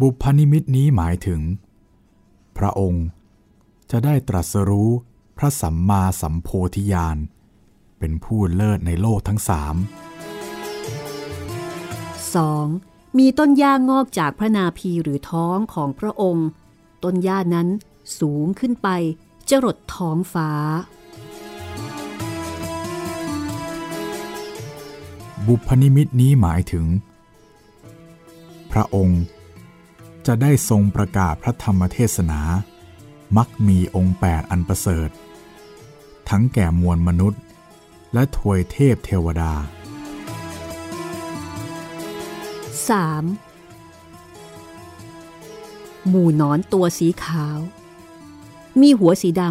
บุพนิมิตนี้หมายถึง พระองค์จะได้ตรัสรู้พระสัมมาสัมโพธิญาณ เป็นผู้เลิศในโลกทั้งสาม 2. มีต้นหญ้างอกจากพระนาภีหรือท้องของพระองค์ ต้นหญ้านั้นสูงขึ้นไปจรดท้องฟ้า บุพนิมิตนี้หมายถึง พระองค์จะได้ทรงประกาศพระธรรมเทศนา มักมีองค์แปดอันประเสริฐ ทั้งแก่มวลมนุษย์ และทวยเทพเทวดา 3. หมู่นอนตัวสีขาว มีหัวสีด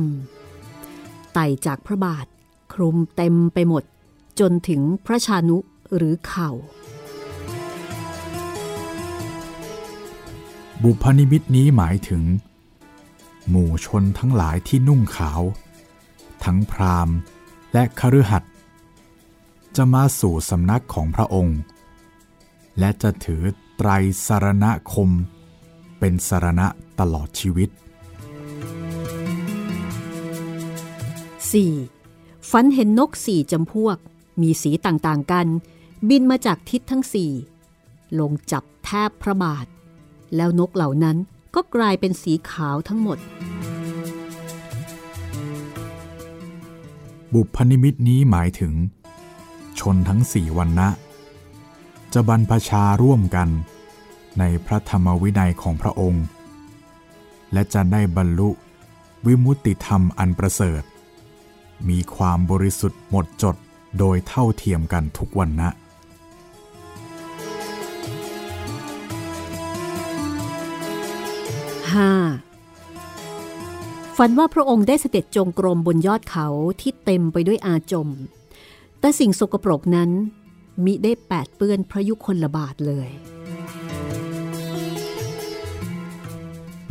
ำไต่จากพระบาทคลุมเต็มไปหมด จนถึงพระชานุหรือเข่า บุพนิมิตนี้หมายถึง หมู่ชนทั้งหลายที่นุ่งขาว ทั้งพราหมณ์และคฤหัสถ์จะมาสู่สำนักของพระองค์ และจะถือไตรสารณคม เป็นสารณะตลอดชีวิต 4. ฝันเห็นนกสี่จำพวก มีสีต่างๆกัน บินมาจากทิศทั้งสี่ลงจับแทบพระบาท แล้วนกเหล่านั้นก็กลายเป็นสีขาวทั้งหมด บุพนิมิตนี้หมายถึง ชนทั้งสี่วันนะ จะบรรพชาร่วมกัน ในพระธรรมวินัยของพระองค์ และจะได้บรรลุวิมุตติธรรมอันประเสริฐ มีความบริสุทธิ์หมดจดโดยเท่าเทียมกันทุกวันนะ 5. ฝันว่าพระองค์ได้เสด็จจงกรมบนยอดเขาที่เต็มไปด้วยอาจม แต่สิ่งสกปรกนั้น มิได้แปดเปื้อนพระยุคลบาทเลย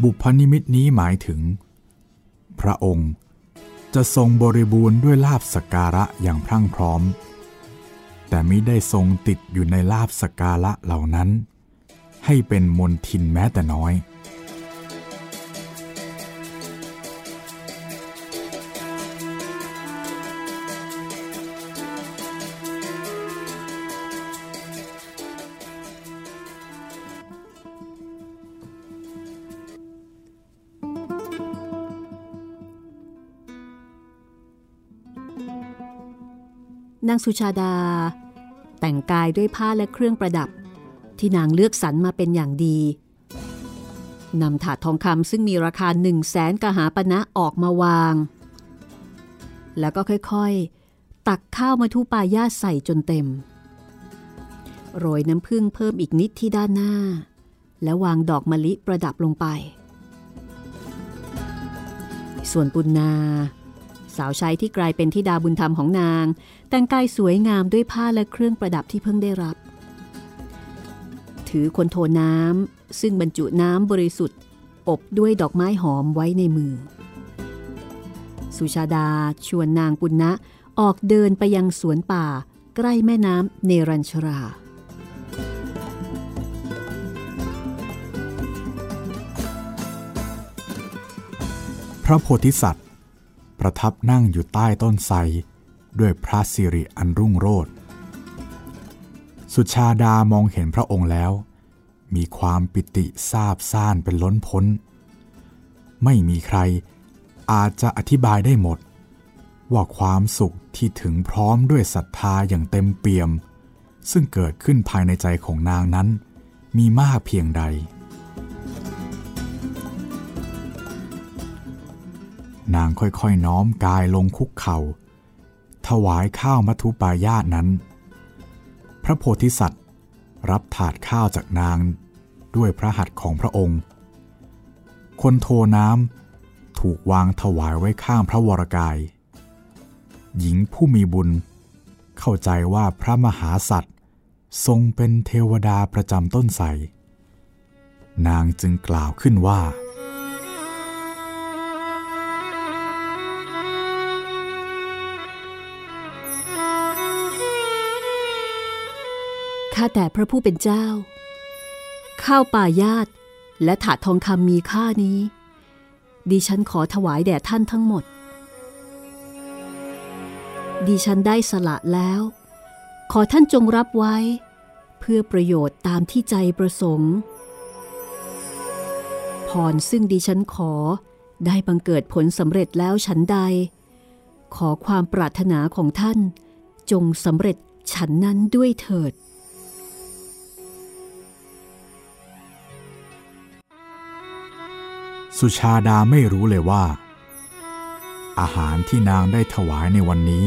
บุพนิมิตนี้หมายถึง พระองค์จะทรงบริบูรณ์ด้วยลาบสการะอย่างพรั่งพร้อม แต่มิได้ทรงติดอยู่ในลาบสกการะเหล่านั้น ให้เป็นมนทินแม้แต่น้อย นางสุชาดา แต่งกายด้วยผ้าและเครื่องประดับ ที่นางเลือกสรรมาเป็นอย่างดีนำถาดทองคำซึ่งมีราคาหนึ่งแสนกหาปณะออกมาวาง แล้วก็ค่อยๆ ตักข้าวมาทุปายาใส่จนเต็ม โรยน้ำผึ้งเพิ่มอีกนิดที่ด้านหน้า แล้ววางดอกมะลิประดับลงไป ส่วนปุณนา สาวใช้ที่กลายเป็นทิดาบุญธรรมของนาง แต่งกายสวยงามด้วยผ้าและเครื่องประดับที่เพิ่งได้รับ ถือคนโทน้ำซึ่งบรรจุน้ำบริสุทธิ์ อบด้วยดอกไม้หอมไว้ในมือ สุชาดาชวนนางปุณณะออกเดินไปยังสวนป่า ใกล้แม่น้ำเนรัญชราพระโพธิสัตว์ ประทับนั่งอยู่ใต้ต้นไทรด้วยพระสิริอันรุ่งโรจน์สุชาดามองเห็นพระองค์แล้ว มีความปิติซาบซ่านเป็นล้นพ้น ไม่มีใครอาจจะอธิบายได้หมด ว่าความสุขที่ถึงพร้อมด้วยศรัทธาอย่างเต็มเปี่ยม ซึ่งเกิดขึ้นภายในใจของนางนั้น มีมากเพียงใด นางค่อยๆน้อมกายลงคุกเขา่า ถวายข้าวมัทุปายาตนั้น พระโพธิสัตว์ รับถาดข้าวจากนางด้วยพระหัตถ์ของพระองค์ คนโทน้ำถูกวางถวายไว้ข้างพระวรกาย หญิงผู้มีบุญ เข้าใจว่าพระมหาสัตว์ทรงเป็นเทวดาประจำต้นไทรนางจึงกล่าวขึ้นว่า ข้าแต่พระผู้เป็นเจ้า ข้าวป่ายาตและถาดทองคำมีค่านี้ ดิฉันขอถวายแด่ท่านทั้งหมด ดิฉันได้สละแล้ว ขอท่านจงรับไว้ เพื่อประโยชน์ตามที่ใจประสงค์พรซึ่งดิฉันขอได้บังเกิดผลสำเร็จแล้วฉันใด ขอความปรารถนาของท่าน จงสำเร็จฉันนั้นด้วยเถิด สุชาดาไม่รู้เลยว่า อาหารที่นางได้ถวายในวันนี้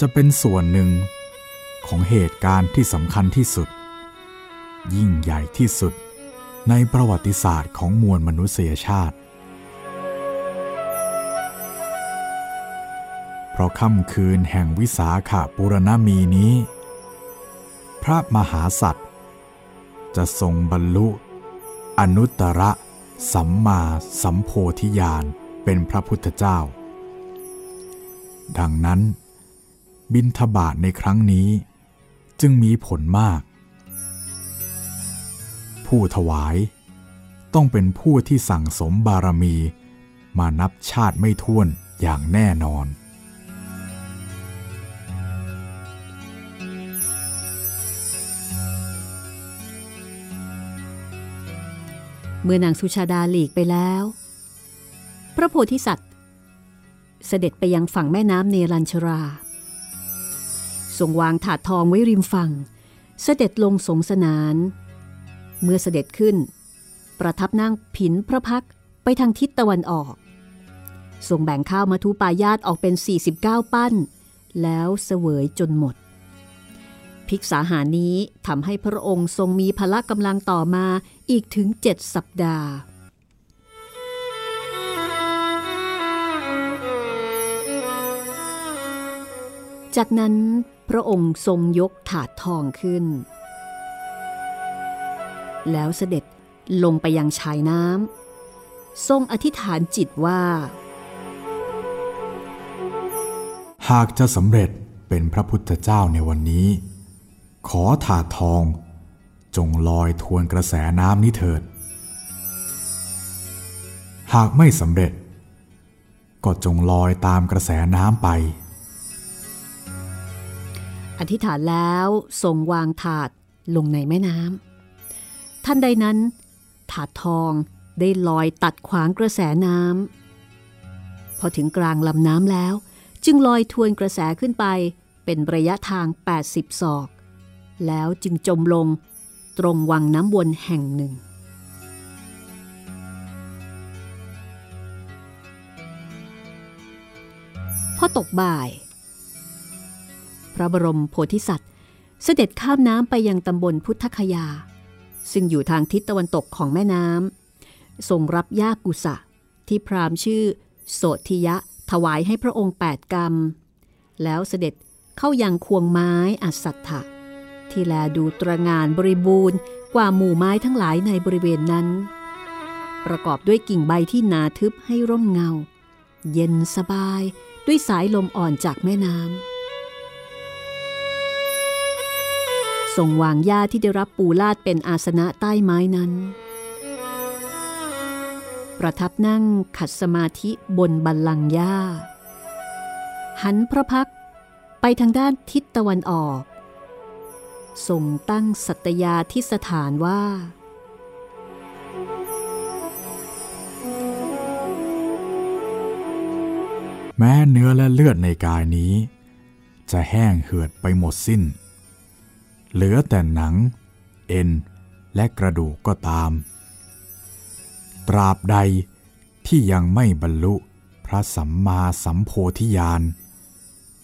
จะเป็นส่วนหนึ่งของเหตุการณ์ที่สำคัญที่สุด ยิ่งใหญ่ที่สุดในประวัติศาสตร์ของมวลมนุษยชาติ เพราะค่ำคืนแห่งวิสาขาปุรณมีนี้ พระมหาสัตว์จะทรงบรรลุอนุตตร สัมมาสัมโพธิญาณเป็นพระพุทธเจ้า ดังนั้น บินทบาทในครั้งนี้จึงมีผลมาก ผู้ถวายต้องเป็นผู้ที่สั่งสมบารมีมานับชาติไม่ท้วนอย่างแน่นอน เมื่อนางสุชาดาหลีกไปแล้ว พระโพธิสัตว์ เสด็จไปยังฝั่งแม่น้ำเนรัญชราทรงวางถาดทองไว้ริมฝั่ง เสด็จลงสงสนาน เมื่อเสด็จขึ้น ประทับนั่งผินพระพักไปทางทิศตะวันออกทรงแบ่งข้าวมาทุปายาตออกเป็น 49 ปั้น แล้วเสวยจนหมด ภิกษาหานี้ทำให้พระองค์ทรงมีพละกำลังต่อมาอีกถึงเจ็ดสัปดาห์ จากนั้นพระองค์ทรงยกถาดทองขึ้น แล้วเสด็จลงไปยังชายน้ำทรงอธิษฐานจิตว่า หากจะสำเร็จเป็นพระพุทธเจ้าในวันนี้ ขอถาดทอง จงลอยทวนกระแสน้ำนี้เถิด หากไม่สำเร็จ ก็จงลอยตามกระแสน้ำไป อธิษฐานแล้วทรงวางถาดลงในแม่น้ำท่านใดนั้น ถาดทองได้ลอยตัดขวางกระแสน้ำพอถึงกลางลำน้ำแล้ว จึงลอยทวนกระแสขึ้นไปเป็นระยะทาง 80 ศอก แล้วจึงจมลงตรงวังน้ำวนแห่งหนึ่ง พอตกบ่าย พระบรมโพธิสัตว์ เสด็จข้ามน้ำไปยังตำบลพุทธคยา ซึ่งอยู่ทางทิศตะวันตกของแม่น้ำทรงรับยากุสะ ที่พราหมณ์ชื่อ โสธิยะถวายให้พระองค์ 8 กรรม แล้วเสด็จเข้ายังควงไม้อัศถะ ที่แลดูตระงานบริบูรณ์กว่าหมู่ไม้ทั้งหลายในบริเวณนั้น ประกอบด้วยกิ่งใบที่หนาทึบให้ร่มเงา เย็นสบายด้วยสายลมอ่อนจากแม่น้ำทรงวางหญ้าที่ได้รับปูลาดเป็นอาสนะใต้ไม้นั้น ประทับนั่งขัดสมาธิบนบันลังก์หญ้า หันพระพักไปทางด้านทิศตะวันออก ทรงตั้งสัตยาทิสถานว่า แม้เนื้อและเลือดในกายนี้ จะแห้งเหือดไปหมดสิ้น เหลือแต่หนัง เอ็น และกระดูกก็ตาม ตราบใดที่ยังไม่บรรลุพระสัมมาสัมโพธิญาณ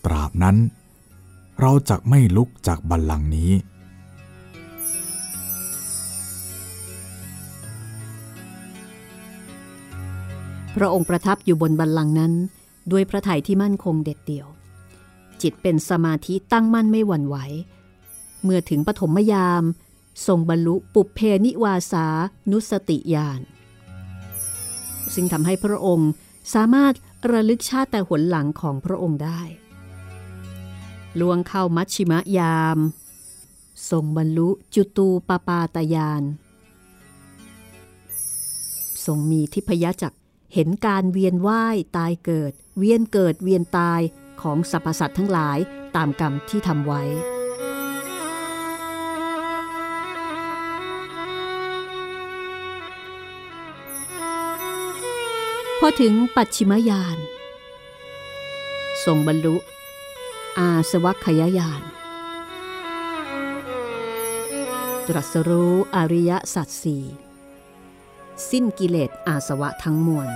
ตราบนั้น เราจะไม่ลุกจากบัลลังก์นี้ พระองค์ประทับอยู่บนบัลลังก์นั้น ด้วยพระทัยที่มั่นคงเด็ดเดี่ยว จิตเป็นสมาธิตั้งมั่นไม่หวั่นไหว เมื่อถึงปฐมยาม ทรงบรรลุปุเพนิวาสานุสติญาณซึ่งทำให้พระองค์สามารถระลึกชาติแต่หนหลังของพระองค์ได้ ล่วงเข้ามัชชิมยามทรงบรรลุจุตูปปาตยานทรงมีทิพยจักเห็นการเวียนว่ายตายเกิด เวียนเกิดเวียนตายของสรรพสัตว์ทั้งหลายตามกรรมที่ทำไว้ พอถึงปัจฉิมยานทรงบรรลุ อาสวัคยายาน ตรัสรู้อริยสัจสี่สิ้นกิเลสอาสวะทั้งมวล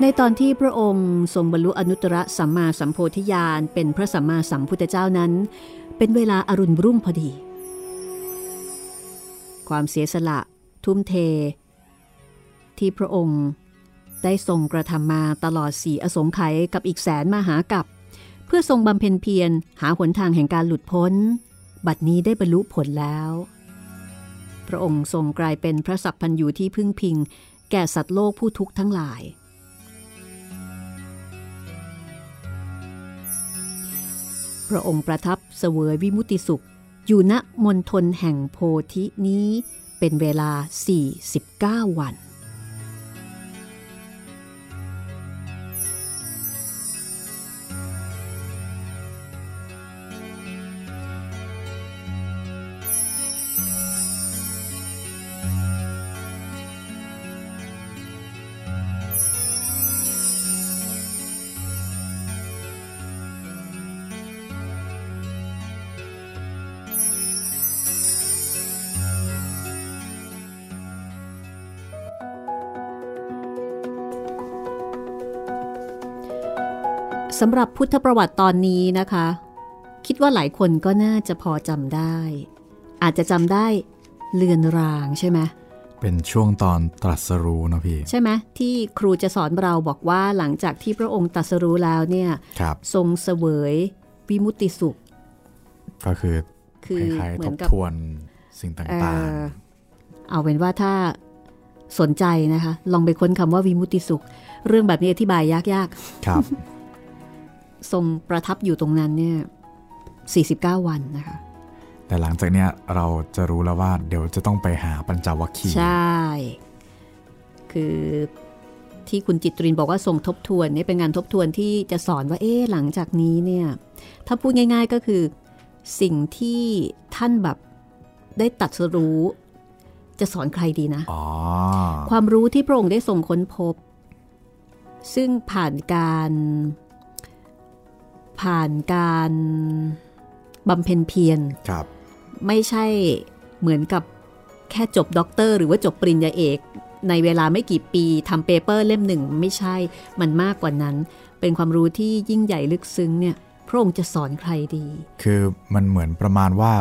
ในตอนที่พระองค์ทรงบรรลุอนุตตรสัมมาสัมโพธิญาณเป็นพระสัมมาสัมพุทธเจ้านั้น เป็นเวลาอารุณรุ่งพอดี ความเสียสละ ทุ่มเท ที่พระองค์ได้ทรงกระทำมาตลอดสีอสงไขยกับอีกแสนมหากับ เพื่อทรงบำเพ็ญเพียรหาหนทางแห่งการหลุดพ้น บัดนี้ได้บรรลุผลแล้ว พระองค์ทรงกลายเป็นพระสัพพันยูที่พึ่งพิง แก่สัตว์โลกผู้ทุกข์ทั้งหลาย พระองค์ประทับเสวยวิมุติสุข อยู่ณมณฑลแห่งโพธินี้เป็นเวลา 49 วัน สำหรับพุทธประวัติตอนนี้นะคะ คิดว่าหลายคนก็น่าจะพอจำได้ อาจจะจำได้เลือนรางใช่ไหมเป็นช่วงตอนตรัสรู้นะพี่ ใช่ไหมที่ครูจะสอนเราบอกว่าหลังจากที่พระองค์ตรัสรู้แล้วเนี่ยครับทรงเสวยวิมุตติสุข ก็คือคือคล้ายเหๆมืทอนบกับทวนสิ่งเอ่ต่างอเอาเป็นว่าถ้าสนใจนะคะ ลองไปค้นคำว่าวิมุตติสุข เรื่องแบบนี้อธิบายยากๆ ครับๆ ทรงประทับอยู่ตรงนั้นเนี่ย49 วันนะคะ แต่หลังจากเนี้ยเราจะรู้แล้วว่าเดี๋ยวจะต้องไปหาปัญจวัคคีย์ใช่ คือที่คุณจิตรินบอกว่าส่งทบทวนเนี่ยเป็นงานทบทวนที่จะสอนว่าเอ๊ะหลังจากนี้เนี่ยถ้าพูดง่าย ๆก็คือ สิ่งที่ท่านแบบได้ตรัสรู้ จะสอนใครดีนะอ๋อความรู้ที่พระองค์ได้ทรงค้นพบ ซึ่งผ่านการ ผ่านการบำเพ็ญเพียรครับ ไม่ใช่เหมือนกับแค่จบด็อกเตอร์ หรือว่าจบปริญญาเอก ในเวลาไม่กี่ปีทำ paper เล่มหนึ่งไม่ใช่มันมากกว่านั้น เป็นความรู้ที่ยิ่งใหญ่ลึกซึ้งเนี่ยพระองค์จะสอนใครดี คือมันเหมือนประมาณว่า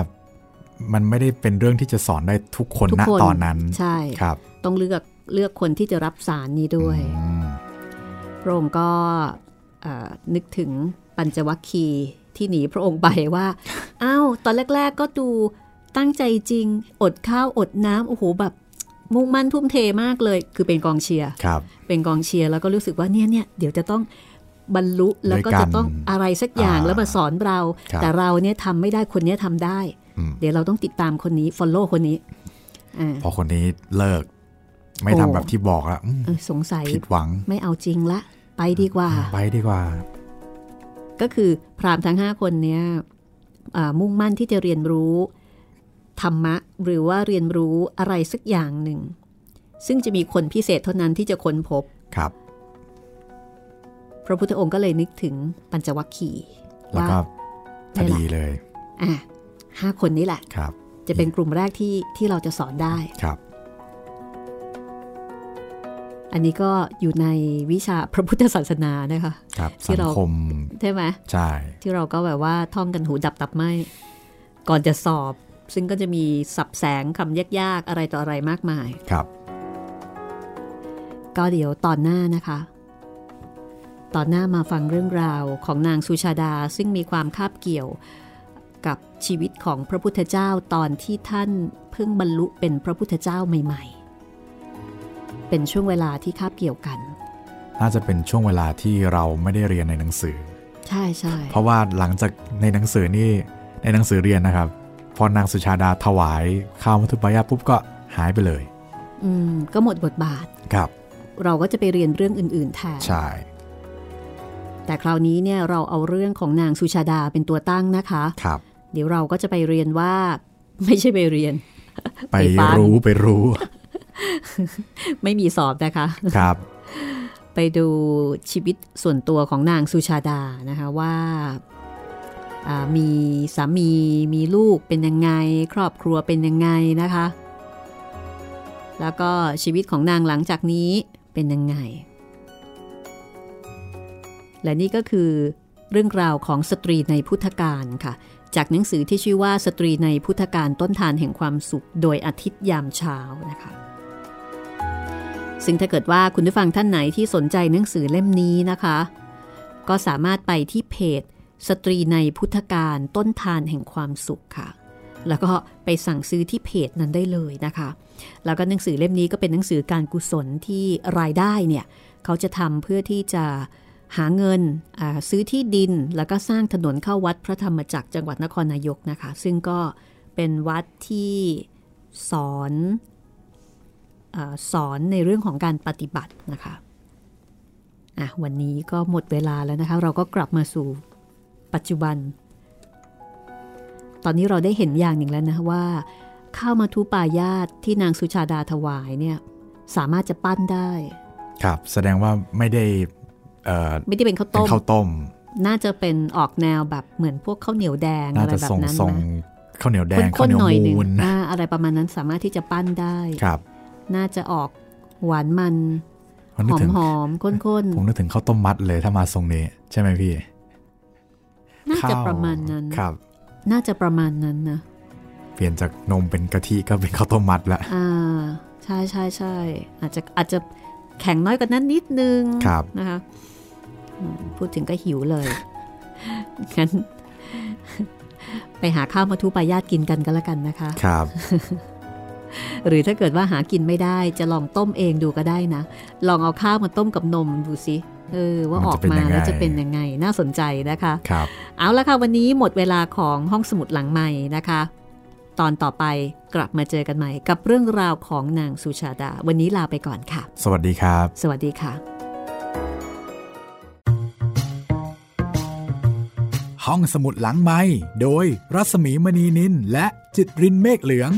มันไม่ได้เป็นเรื่องที่จะสอนได้ทุกคนทุกณคนตอนนั้น ใช่ครับ ต้องเลือกเลือกคนที่จะรับสารนี้ด้วยอืมพระองค์ก็เอ่อนึกถึง ปัญจวัคคีย์ที่หนีพระองค์ไปว่าอ้าวตอนแรก ๆ ก็ดูตั้งใจจริง อดข้าวอดน้ำโอ้โหแบบมุ่งมั่นทุ่มเทมากเลย คือเป็นกองเชียร์ครับเป็นกองเชียร์แล้วก็รู้สึกว่าเนี่ยเนี่ยเดี๋ยวจะต้องบรรลุแล้วก็ด้วยกันจะต้องอะไรสักอย่างอ่าแล้วมาสอนเราครับแต่เราเนี่ยทำไม่ได้คนเนี้ยทำได้อืมเดี๋ยวเราต้องติดตามคนนี้ follow คนนี้อ่าพอคนนี้เลิก ไม่โอ้ทำแบบที่บอกแล้วอืมเออสงสัยผิดหวังไม่เอาจริงละ ไปดีกว่า ไปดีกว่า ก็คือพราหมณ์ทั้ง 5 คนเนี้ยอ่ามุ่งมั่นที่จะเรียนรู้ธรรมะ หรือว่าเรียนรู้อะไรสักอย่างหนึ่ง ซึ่งจะมีคนพิเศษเท่านั้นที่จะค้นพบครับ พระพุทธองค์ก็เลยนึกถึงปัญจวัคคีย์แล้วก็พอนี่แหละดีเลยอะห้าคนนี้แหละครับ จะเป็นกลุ่มแรกที่ที่เราจะสอนได้ครับอันนี้ก็อยู่ในวิชาพระพุทธศาสนานะคะครับ ที่สังเราคมใช่ไหมใช่ที่เราก็แบบว่าท่องกันหูดับตับไหมก่อนจะสอบ ซึ่งก็จะมีสับแสงคำยากๆ อะไรต่ออะไรมากมายครับ ก็เดี๋ยวตอนหน้านะคะ ตอนหน้ามาฟังเรื่องราวของนางสุชาดาซึ่งมีความคาบเกี่ยวกับชีวิตของพระพุทธเจ้าตอนที่ท่านเพิ่งบรรลุเป็นพระพุทธเจ้าใหม่ ๆ เป็นช่วงเวลาที่คาบเกี่ยวกัน น่าจะเป็นช่วงเวลาที่เราไม่ได้เรียนในหนังสือ ใช่ใช่เพราะว่าหลังจากในหนังสือนี่ในหนังสือเรียนนะครับ พอนางสุชาดาถวายข้าวมัทุปายาปุ๊บก็หายไปเลย อืม ก็หมดบทบาทครับ เราก็จะไปเรียนเรื่องอื่นๆแทนใช่แต่คราวนี้เนี่ยเราเอาเรื่องของนางสุชาดาเป็นตัวตั้งนะคะครับ เดี๋ยวเราก็จะไปเรียนว่า ไม่ใช่ไปเรียน ไปไปฟังรู้ไปรู้ ไม่มีสอบนะคะ ครับ ไปดูชีวิตส่วนตัวของนางสุชาดานะคะว่าามีสามีมีลูกเป็นยังไง ครอบครัวเป็นยังไงนะคะ แล้วก็ชีวิตของนางหลังจากนี้เป็นยังไง และนี่ก็คือเรื่องราวของสตรีในพุทธการค่ะ จากหนังสือที่ชื่อว่าสตรีในพุทธการต้นทานแห่งความสุข โดยอาทิตย์ยามเช้านะคะ ซึ่งถ้าเกิดว่าคุณผู้ฟังท่านไหนที่สนใจหนังสือเล่มนี้นะคะ ก็สามารถไปที่เพจ สตรีในพุทธการต้นทานแห่งความสุขค่ะ แล้วก็ไปสั่งซื้อที่เพจนั้นได้เลยนะคะ แล้วก็หนังสือเล่มนี้ก็เป็นหนังสือการกุศลที่รายได้เนี่ยเขาจะทำเพื่อที่จะหาเงินซื้อที่ดินแล้วก็สร้างถนนเข้าวัดพระธรรมจักรจังหวัดนครนายกนะคะ ซึ่งก็เป็นวัดที่สอน อสอนในเรื่องของการปฏิบัตินะคะอะวันนี้ก็หมดเวลาแล้วนะคะ เราก็กลับมาสู่ปัจจุบัน ตอนนี้เราได้เห็นอย่างหนึ่งแล้วนะว่าข้าวมาทุปายาตที่นางสุชาดาถวายเนี่ยสามารถจะปั้นได้ ครับแสดงว่าไม่ได้ไม่ได้เป็นข้าวต้มข้าวต้ม น่าจะเป็นออกแนวแบบเหมือนพวกข้าวเหนียวแดงอะไรแบบนั้นนะข้าวเหนียวแดงข้าวเหนียวมูนอะไรประมาณนั้นสามารถที่จะปั้นได้ครับ น่าจะออกหวานมันหอมหอมข้นๆ ผมนึกถึงข้าวต้มมัดเลยถ้ามาทรงนี้ ใช่ไหมพี่ น่าจะประมาณนั้นครับ น่าจะประมาณนั้นนะ เปลี่ยนจากนมเป็นกะทิก็เป็นข้าวต้มมัดละอ่าใช่ใช่ใช่อาจจะอาจจะแข็งน้อยกว่านั้นนิดนึงนะคะพูดถึงก็หิวเลยงั้น ไปหาข้าวมาทุปายาตกินกันก็แล้วกันนะคะ ครับ หรือถ้าเกิดว่าหากินไม่ได้จะลองต้มเองดูก็ได้นะ ลองเอาข้าวมาต้มกับนมดูสิเออว่าออกมาแล้วจะเป็นยังไงน่าสนใจนะคะครับเอาละค่ะวันนี้หมดเวลาของห้องสมุดหลังใหม่นะคะ ตอนต่อไปกลับมาเจอกันใหม่ กับเรื่องราวของนางสุชาดา วันนี้ลาไปก่อนค่ะ สวัสดีครับ สวัสดีค่ะ ห้องสมุดหลังไม้โดยรัสมีมณีนินและจิตรินเมฆเหลือง